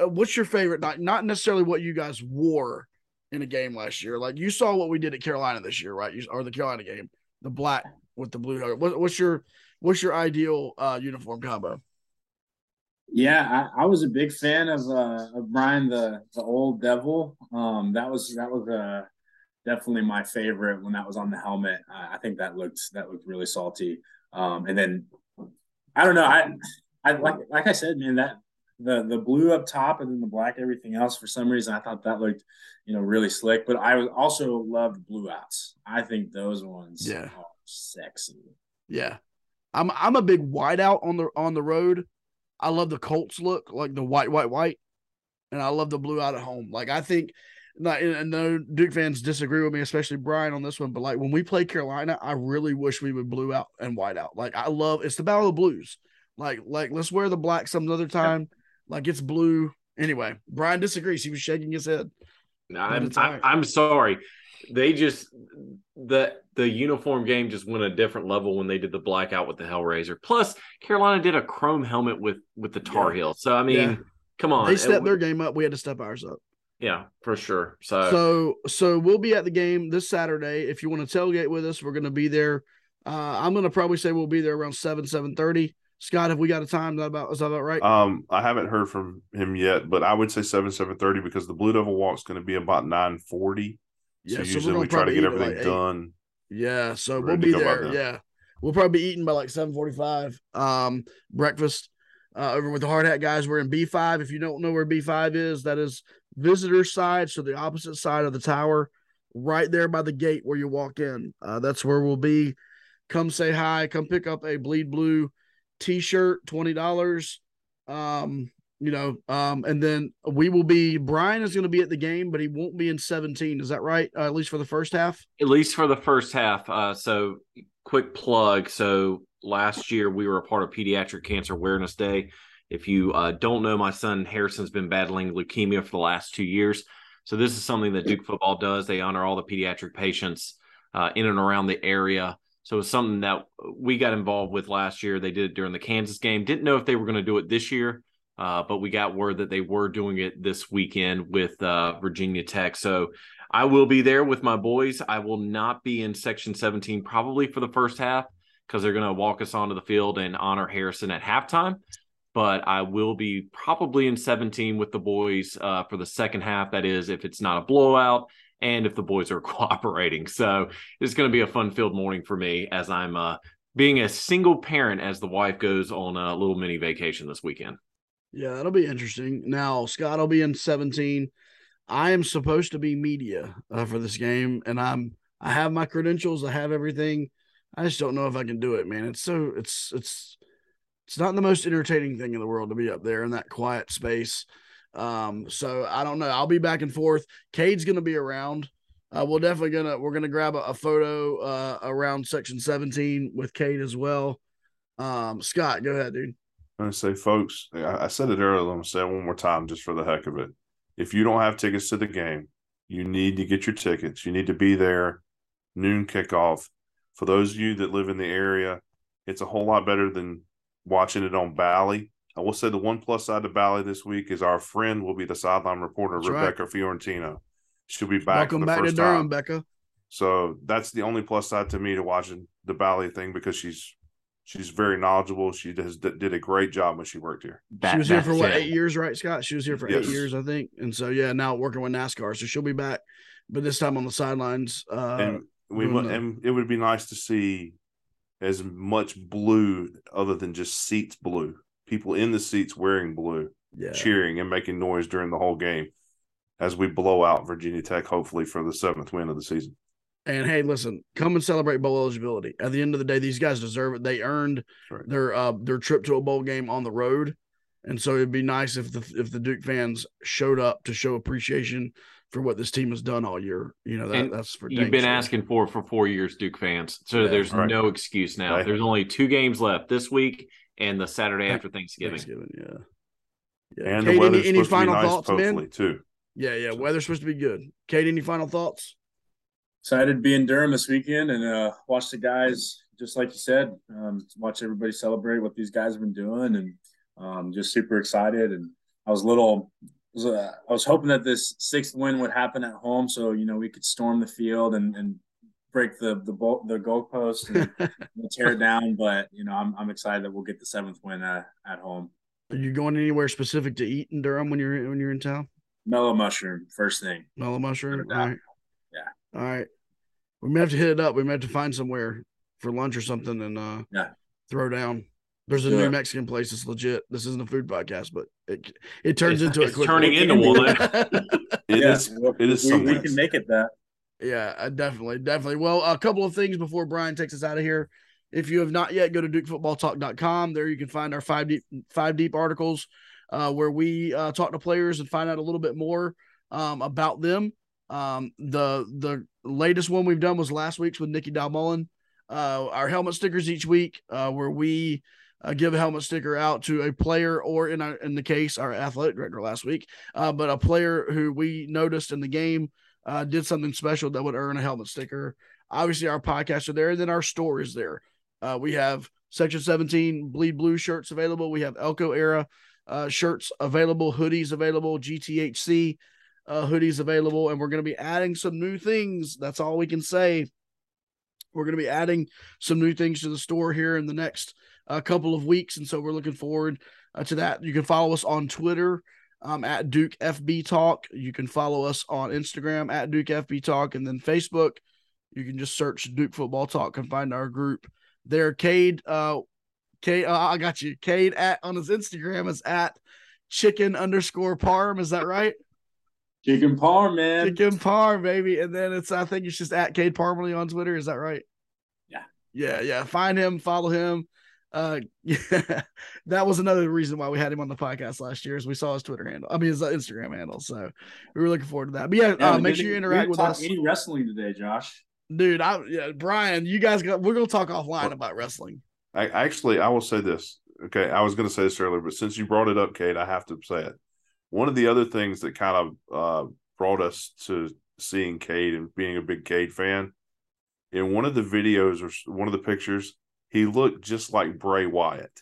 Uh, what's your favorite? Not not necessarily what you guys wore in a game last year. Like you saw what we did at Carolina this year, right? You, or the Carolina game, the black with the blue. What, what's your what's your ideal uh, uniform combo? Yeah, I, I was a big fan of uh, of Brian the the old devil. Um, that was that was uh, definitely my favorite when that was on the helmet. I, I think that looked that looked really salty. Um, and then I don't know. I I like like I said, man, that the the blue up top and then the black everything else. For some reason, I thought that looked you know really slick. But I was also loved blue outs. I think those ones Yeah. are sexy. Yeah. I'm I'm a big whiteout on the on the road. I love the Colts look, like the white, white, white. And I love the blue out at home. Like I think not and no Duke fans disagree with me, especially Brian on this one. But like when we play Carolina, I really wish we would blue out and white out. Like I love it's the battle of the blues. Like like let's wear the black some other time. Like it's blue. Anyway, Brian disagrees. He was shaking his head. I'm, I'm. I'm sorry. They just the the uniform game just went a different level when they did the blackout with the Hellraiser. Plus, Carolina did a chrome helmet with with the Tar Yeah. Heel. So I mean, Yeah. come on, They It stepped w- their game up. We had to step ours up. yeah, for sure. So, So so we'll be at the game this Saturday. If you want to tailgate with us, we're going to be there. Uh, I'm going to probably say we'll be there around seven seven thirty. Scott, have we got a time? Is that about is that about right? Um, I haven't heard from him yet, but I would say seven seven thirty because the Blue Devil Walk's going to be about nine forty. Yeah, so so usually we try to get everything like, done. yeah, so we'll be there. Yeah, we'll probably be eating by like seven forty five. Um, breakfast uh, over with the hard hat guys. We're in B five. If you don't know where B five is, that is visitor side, so the opposite side of the tower, right there by the gate where you walk in. Uh, that's where we'll be. Come say hi. Come pick up a bleed blue t-shirt, twenty dollars. Um, you know, um, and then we will be. Brian is going to be at the game, but he won't be in seventeen. Is that right? Uh, at least for the first half. at least for the first half. Uh, so, quick plug. So, last year we were a part of Pediatric Cancer Awareness Day. If you uh, don't know, my son Harrison's been battling leukemia for the last two years. So, this is something that Duke football does. They honor all the pediatric patients uh, in and around the area. So, it's something that we got involved with last year. They did it during the Kansas game. Didn't know if they were going to do it this year. Uh, but we got word that they were doing it this weekend with uh, Virginia Tech. So I will be there with my boys. I will not be in section 17 probably for the first half because they're going to walk us onto the field and honor Harrison at halftime. But I will be probably in 17 with the boys uh, for the second half. That is, if it's not a blowout and if the boys are cooperating. So it's going to be a fun filled morning for me as I'm uh, being a single parent as the wife goes on a little mini vacation this weekend. Yeah, that'll be interesting. Now Scott will be in seventeen. I am supposed to be media uh, for this game, and I'm I have my credentials. I have everything. I just don't know if I can do it, man. It's so it's it's it's not the most entertaining thing in the world to be up there in that quiet space. Um, so I don't know. I'll be back and forth. Cade's gonna be around. Uh, we're definitely gonna we're gonna grab a, a photo uh, around section 17 with Cade as well. Um, Scott, go ahead, dude. I'm gonna say, folks, I, I said it earlier. I'm gonna say it one more time just for the heck of it. If you don't have tickets to the game, you need to get your tickets. You need to be there noon kickoff. For those of you that live in the area, it's a whole lot better than watching it on Bally. I will say the one plus side to Bally this week is our friend will be the sideline reporter That's Rebecca Fiorentino. She'll be back. Welcome back to Durham, time. Becca. So that's the only plus side to me to watching the Bally thing because she's she's very knowledgeable. She does did a great job when she worked here. she was here for what eight years, right, Scott? She was here for Yes. eight years, I think. And so yeah, now working with NASCAR, so she'll be back, but this time on the sidelines. Uh, and we doing mu- the- and it would be nice to see as much blue other than just seats blue. People in the seats wearing blue, Yeah. cheering and making noise during the whole game as we blow out Virginia Tech, hopefully for the seventh win of the season. And hey, listen, come and celebrate bowl eligibility. At the end of the day, these guys deserve it. They earned Right. their uh their trip to a bowl game on the road. And so it'd be nice if the if the Duke fans showed up to show appreciation for what this team has done all year. You know, that, that's for You've been sure. asking for for four years, Duke fans. So Yeah. there's Right. no excuse now. Right. There's only two games left this week and the Saturday after Thanksgiving. Thanksgiving, yeah. Yeah. And Cade, the any, any supposed to be final nice, thoughts, hopefully, man? too. Yeah, yeah. Weather's supposed to be good. Cade, any final thoughts? Excited to be in Durham this weekend and uh, watch the guys, just like you said, um, watch everybody celebrate what these guys have been doing, and um, just super excited. And I was a little, was, uh, I was hoping that this sixth win would happen at home, so you know we could storm the field and, and break the the ball, the goalpost and tear it down. But you know, I'm I'm excited that we'll get the seventh win uh, at home. Are you going anywhere specific to eat in Durham when you're when you're in town? Mellow mushroom, first thing. Mellow mushroom. Without a All doubt. right. Yeah. All right. We may have to hit it up. We may have to find somewhere for lunch or something and uh Yeah. throw down. There's a Do new. Mexican place. It's legit. This isn't a food podcast, but it it turns It's- into it's a quick turning into one. it yeah. is, it is we, we can make it that. Yeah, uh, definitely, definitely. Well, a couple of things before Brian takes us out of here. If you have not yet, go to DukeFootballTalk.com. There you can find our five deep five deep articles uh, where we uh, talk to players and find out a little bit more um, about them. Um, the the latest one we've done was last week's with Nicky Dalmolin. Uh, our helmet stickers each week, uh, where we uh, give a helmet sticker out to a player, or in our, in the case, our athletic director last week, uh, but a player who we noticed in the game uh, did something special that would earn a helmet sticker. Obviously, our podcasts are there, and then our store is there. Uh, we have Section 17 Bleed Blue shirts available. We have Elko era uh, shirts available, hoodies available, GTHC uh, hoodies available, and we're going to be adding some new things. That's all we can say. We're going to be adding some new things to the store here in the next uh, couple of weeks, and so we're looking forward uh, to that. You can follow us on Twitter um, at Duke FB Talk. You can follow us on Instagram at Duke FB Talk, and then Facebook. You can just search Duke Football Talk and find our group there. Cade, uh, Cade, uh, I got you. Cade at on his Instagram is at chicken underscore parm. Is that right? Chicken parm, man. Chicken parm, baby. And then it's I think it's just at Cade Parmalee on Twitter. Is that right? Yeah. Yeah, yeah. Find him, follow him. Uh yeah, that was another reason why we had him on the podcast last year is we saw his Twitter handle. I mean his uh, Instagram handle. So we were looking forward to that. But yeah, Yeah, uh, make sure you interact with us. Any wrestling today, Josh? Dude, I yeah, Brian, you guys got we're gonna talk offline about wrestling. I actually I will say this. Okay, I was going to say this earlier, but since you brought it up, Cade, I have to say it. One of the other things that kind of uh, brought us to seeing Cade and being a big Cade fan, in one of the videos or one of the pictures, he looked just like Bray Wyatt,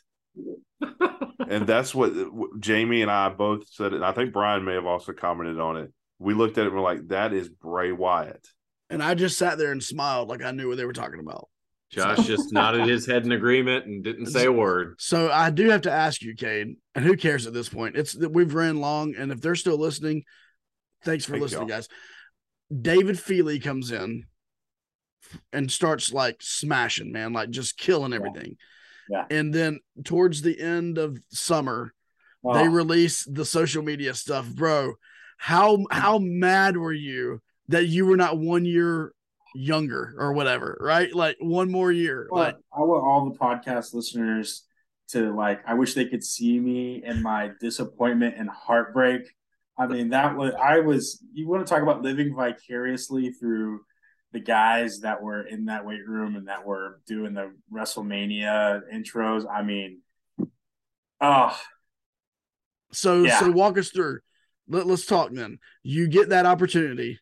and that's what what Jamie and I both said. And I think Brian may have also commented on it. We looked at it and we're like, "That is Bray Wyatt." And I just sat there and smiled like I knew what they were talking about. Josh just nodded his head in agreement and didn't say a word. So I do have to ask you, Cade, and who cares at this point? It's that we've ran long, and if they're still listening, thanks for Thank listening, y'all. guys. David Feely comes in and starts like smashing, man, like just killing everything. Yeah. And then towards the end of summer, they Oh, release the social media stuff, bro. How how mad were you that you were not one year younger or whatever, right? Like one more year. well, Like I want all the podcast listeners to like. I wish they could see me and my disappointment and heartbreak. I mean, that was I was. You want to talk about living vicariously through the guys that were in that weight room and that were doing the WrestleMania intros. I mean, oh, So Yeah. so walk us through. Let, let's talk then. You get that opportunity.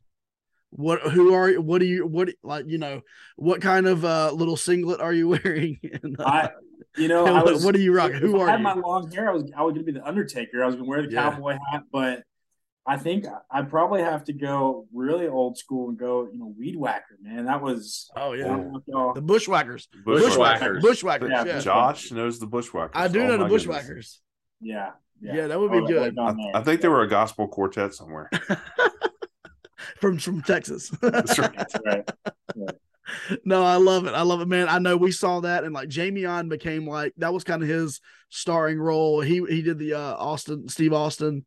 What who are you? What do you what like you know what kind of uh little singlet are you wearing? And, uh, I, you know, I what, was. what are you rocking? Who if Who I are had you? my long hair, I was I was gonna be the Undertaker. I was gonna wear the Yeah. cowboy hat, but I think I probably have to go really old school and go, you know, weed whacker, man. That was oh yeah, don't know if y'all- the bushwhackers. Bushwhackers. Bushwhackers. Yeah, Yeah, Josh knows the Bushwhackers. I do Oh know the my goodness. bushwhackers. yeah, Yeah, that would be Oh, good. I, down there. I think they were a gospel quartet somewhere. from from Texas. That's right. That's right. no, I love it. I love it, man. I know we saw that, and like Jamie on became like that was kind of his starring role. He he did the uh Austin Steve Austin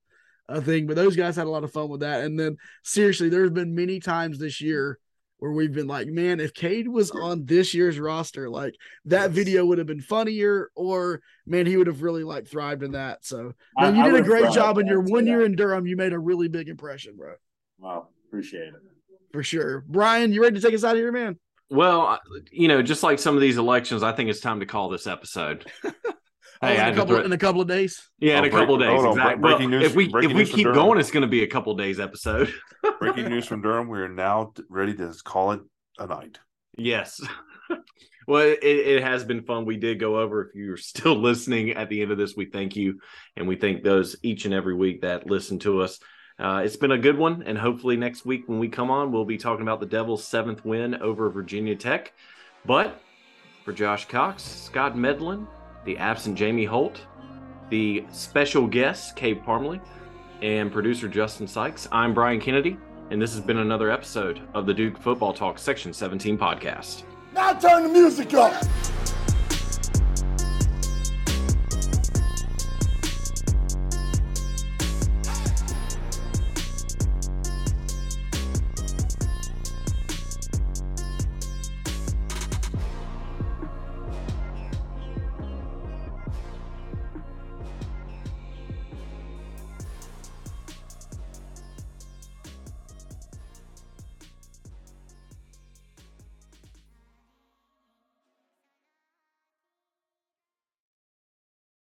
uh, thing, but those guys had a lot of fun with that. And then seriously, there's been many times this year where we've been like, man, if Cade was on this year's roster, like that video would have been funnier, or man, he would have really like thrived in that. So I- man, you did a great job in your one year in Durham. You made a really big impression, bro. Wow, appreciate it. For sure. Brian, you ready to take us out of here, man? Well, you know, just like some of these elections, I think it's time to call this episode. Oh, in, I a had to couple, throw- in a couple of days. Yeah, in Oh, a couple of days. hold on, bre- exactly. Breaking news- if we if we news keep going, it's going to be a couple of days episode. Breaking news from Durham. We are now ready to call it a night. Yes. well, it, it has been fun. We did go over. If you're still listening at the end of this, we thank you. And we thank those each and every week that listen to us. Uh, it's been a good one. And hopefully, next week when we come on, we'll be talking about the Devils' seventh win over Virginia Tech. But for Josh Cox, Scott Medlin, the absent Jamie Holt, the special guest, Cade Parmley, and producer Justin Sykes, I'm Brian Kennedy. And this has been another episode of the Duke Football Talk Section 17 podcast. Now turn the music up.